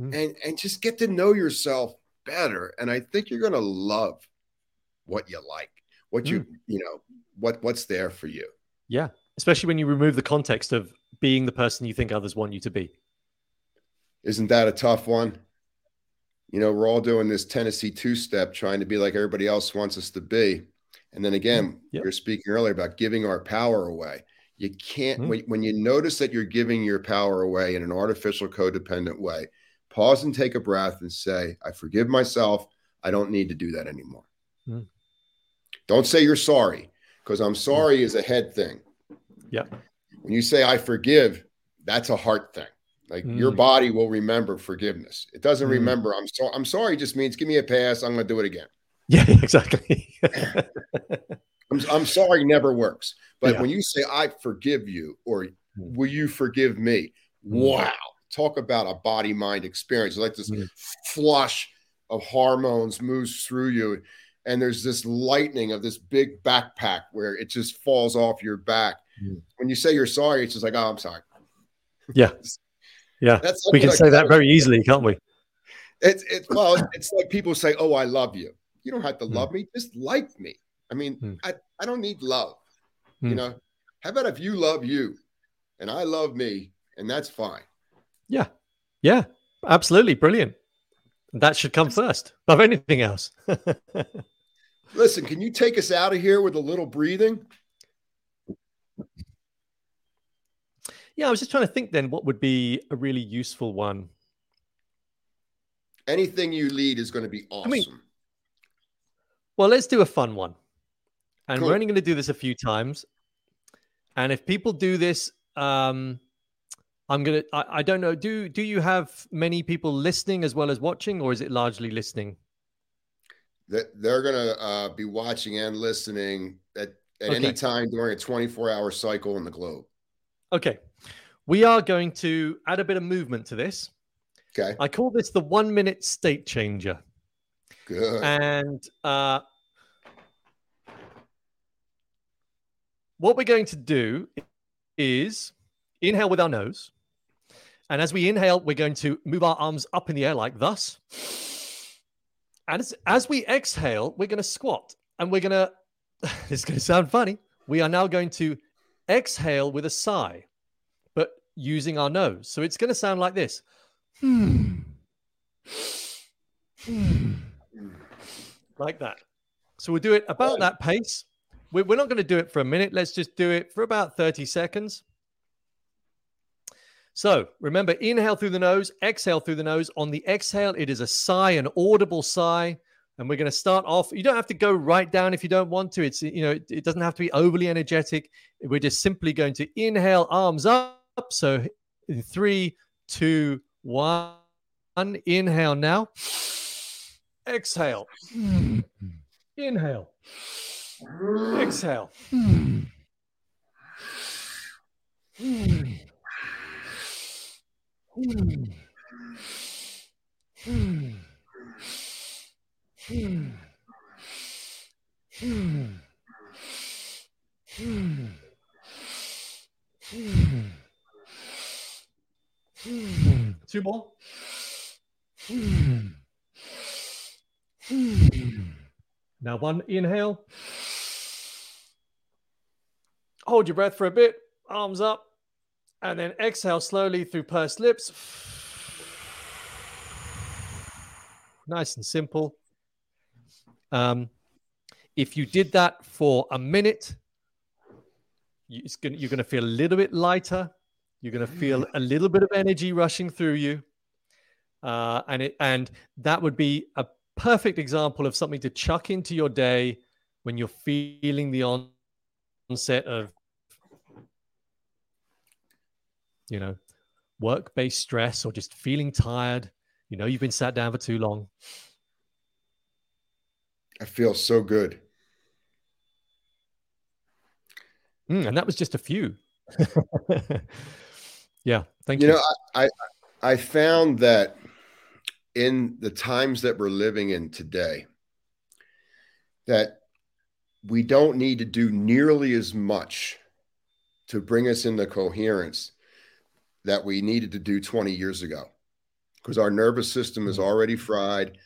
mm. and and just get to know yourself better. And I think you're gonna love what you like, what you mm. you know, what what's there for you. Yeah, especially when you remove the context of being the person you think others want you to be. Isn't that a tough one? You know, we're all doing this Tennessee two step, trying to be like everybody else wants us to be. And then again, mm, yep. you're speaking earlier about giving our power away. You can't, mm-hmm. when, when you notice that you're giving your power away in an artificial, codependent way, pause and take a breath and say, I forgive myself. I don't need to do that anymore. Mm. Don't say you're sorry because I'm sorry mm. is a head thing. Yeah. When you say I forgive, that's a heart thing. Like mm. your body will remember forgiveness. It doesn't mm. remember I'm sorry. I'm sorry just means give me a pass. I'm going to do it again. Yeah, exactly. I'm, I'm, sorry never works. But yeah. when you say I forgive you or mm. will you forgive me? Mm. Wow. Talk about a body mind experience. Like this mm. flush of hormones moves through you and there's this lightning of this big backpack where it just falls off your back Mm. When you say you're sorry, it's just like, oh, I'm sorry. Yeah. Yeah. That's we can say that very easily, can't we? It's it's well, it's like people say, Oh, I love you. You don't have to mm. love me, just like me. I mean, mm. I, I don't need love. You mm. know, how about if you love you and I love me, and that's fine. Yeah. Yeah. Absolutely. Brilliant. That should come first above anything else. Listen, can you take us out of here with a little breathing? Yeah, I was just trying to think then what would be a really useful one. Anything you lead is going to be awesome. I mean, well, let's do a fun one. And cool. we're only going to do this a few times. And if people do this, um, I'm gonna. I, I, don't know. Do do you have many people listening as well as watching, or is it largely listening? That they're gonna uh, be watching and listening at at okay. any time during a 24 hour cycle in the globe. Okay. We are going to add a bit of movement to this. Okay. I call this the one minute state changer. Good. And uh, what we're going to do is inhale with our nose. And as we inhale, we're going to move our arms up in the air like thus. And as, as we exhale, we're going to squat and we're going to, this is going to sound funny. We are now going to exhale with a sigh but using our nose. So it's going to sound like this. Like that. So we'll do it about that pace. We're not going to do it for a minute. Let's just do it for about 30 seconds. So remember, inhale through the nose, exhale through the nose. On the exhale, it is a sigh, an audible sigh. And we're going to start off. You don't have to go right down if you don't want to. It's, you know, it, it doesn't have to be overly energetic. We're just simply going to inhale, arms up. So in three, two, one. Inhale now. Exhale. Inhale. Exhale. Two ball. Now one inhale. Hold your breath for a bit, arms up, and then exhale slowly through pursed lips. Nice and simple. Um, if you did that for a minute, gonna, you're going to feel a little bit lighter. You're going to feel a little bit of energy rushing through you, uh, and it and that would be a perfect example of something to chuck into your day when you're feeling the onset of, you know, work-based stress or just feeling tired. You know, you've been sat down for too long. I feel so good. Mm, and that was just a few. yeah, thank you. You know, I, I I found that in the times that we're living in today, that we don't need to do nearly as much to bring us into coherence that we needed to do 20 years ago because our nervous system is mm. already fried.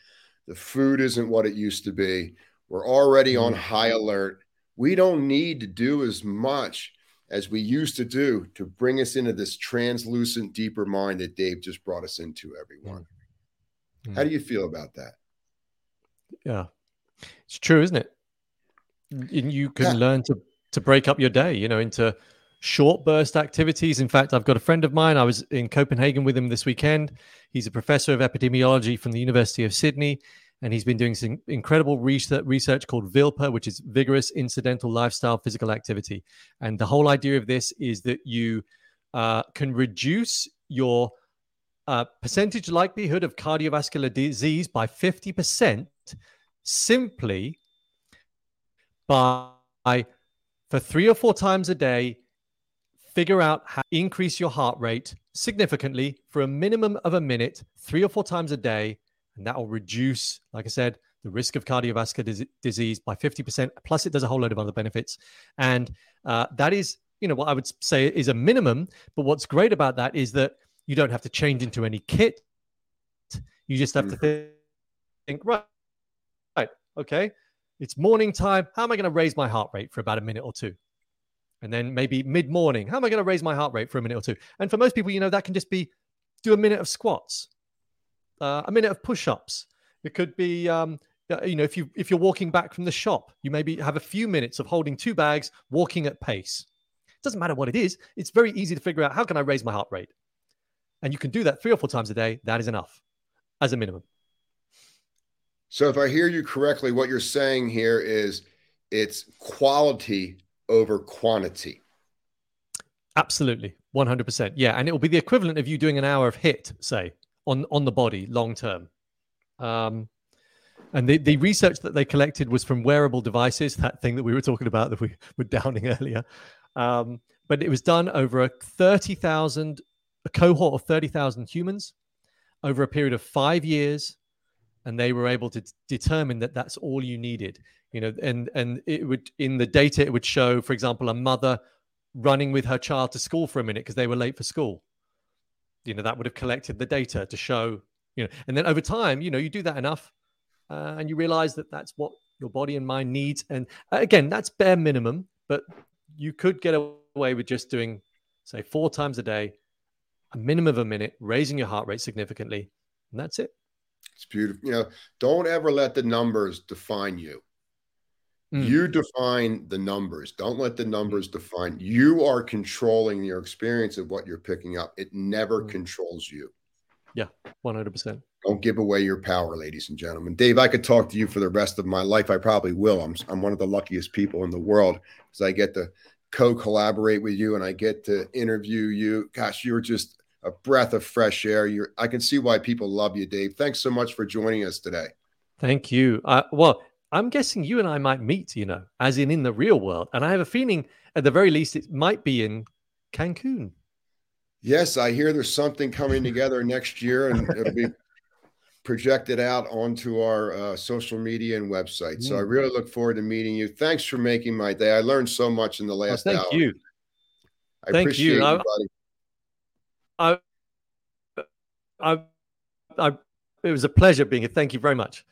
The food isn't what it used to be. We're already on mm. high alert. We don't need to do as much as we used to do to bring us into this translucent, deeper mind that Dave just brought us into, everyone. Mm. How do you feel about that? Yeah, it's true, isn't it? You can yeah. learn to to break up your day, you know, into short burst activities. In fact, I've got a friend of mine. I was in Copenhagen with him this weekend. He's a professor of epidemiology from the University of Sydney and he's been doing some incredible research, called VILPA, which is vigorous incidental lifestyle physical activity. And the whole idea of this is that you uh, can reduce your uh, percentage likelihood of cardiovascular disease by 50% simply by for three or four times a day figure out how to increase your heart rate significantly for a minimum of a minute three or four times a day and that will reduce, like I said, the risk of cardiovascular dis- disease by 50%. Plus, it does a whole load of other benefits. And uh, that is, you know, what I would say is a minimum. But what's great about that is that you don't have to change into any kit. You just have mm-hmm. to think, think, right, right, okay, it's morning time. How am I going to raise my heart rate for about a minute or two? And then maybe mid morning, how am I going to raise my heart rate for a minute or two? And for most people, you know, that can just be do a minute of squats uh, a minute of push-ups. It could be, um, you know, if you if you're walking back from the shop, you maybe have a few minutes of holding two bags, walking at pace. It doesn't matter what it is. It's very easy to figure out how can I raise my heart rate, and you can do that three or four times a day. That is enough, as a minimum. So, if I hear you correctly, what you're saying here is it's quality over quantity. Absolutely, 100%. Yeah, and it will be the equivalent of you doing an hour of HIIT, say, on on the body long term. Um, and the, the research that they collected was from wearable devices, that thing that we were talking about that we were downing earlier. Um, but it was done over a 30,000, a cohort of 30,000 humans over a period of five years. And they were able to t- determine that that's all you needed. You know, and, and it would, in the data, it would show, for example, a mother running with her child to school for a minute because they were late for school. You know that would have collected the data to show you know and then over time you know you do that enough uh, and you realize that that's what your body and mind needs. And uh, again that's bare minimum but you could get away with just doing say four times a day a minimum of a minute raising your heart rate significantly and that's it. It's beautiful. You know don't ever let the numbers define you Mm. You define the numbers. Don't let the numbers define. You are controlling your experience of what you're picking up. It never mm. controls you. Yeah, 100%. Don't give away your power, ladies and gentlemen. Dave, I could talk to you for the rest of my life. I probably will. I'm, I'm one of the luckiest people in the world because I get to co collaborate with you and I get to interview you. Gosh, you're just a breath of fresh air. You're, I can see why people love you, Dave. Thanks so much for joining us today. Thank you. Uh, well, I'm guessing you and I might meet, you know, as in in the real world. And I have a feeling, at the very least, it might be in Cancun. Yes, I hear there's something coming together next year, and it'll be projected out onto our uh, social media and website. So I mm. really look forward to meeting you. Thanks for making my day. I learned so much in the last thank hour. you. I Thank appreciate you. you, I- buddy. I, I, I, it was a pleasure being here. Thank you very much.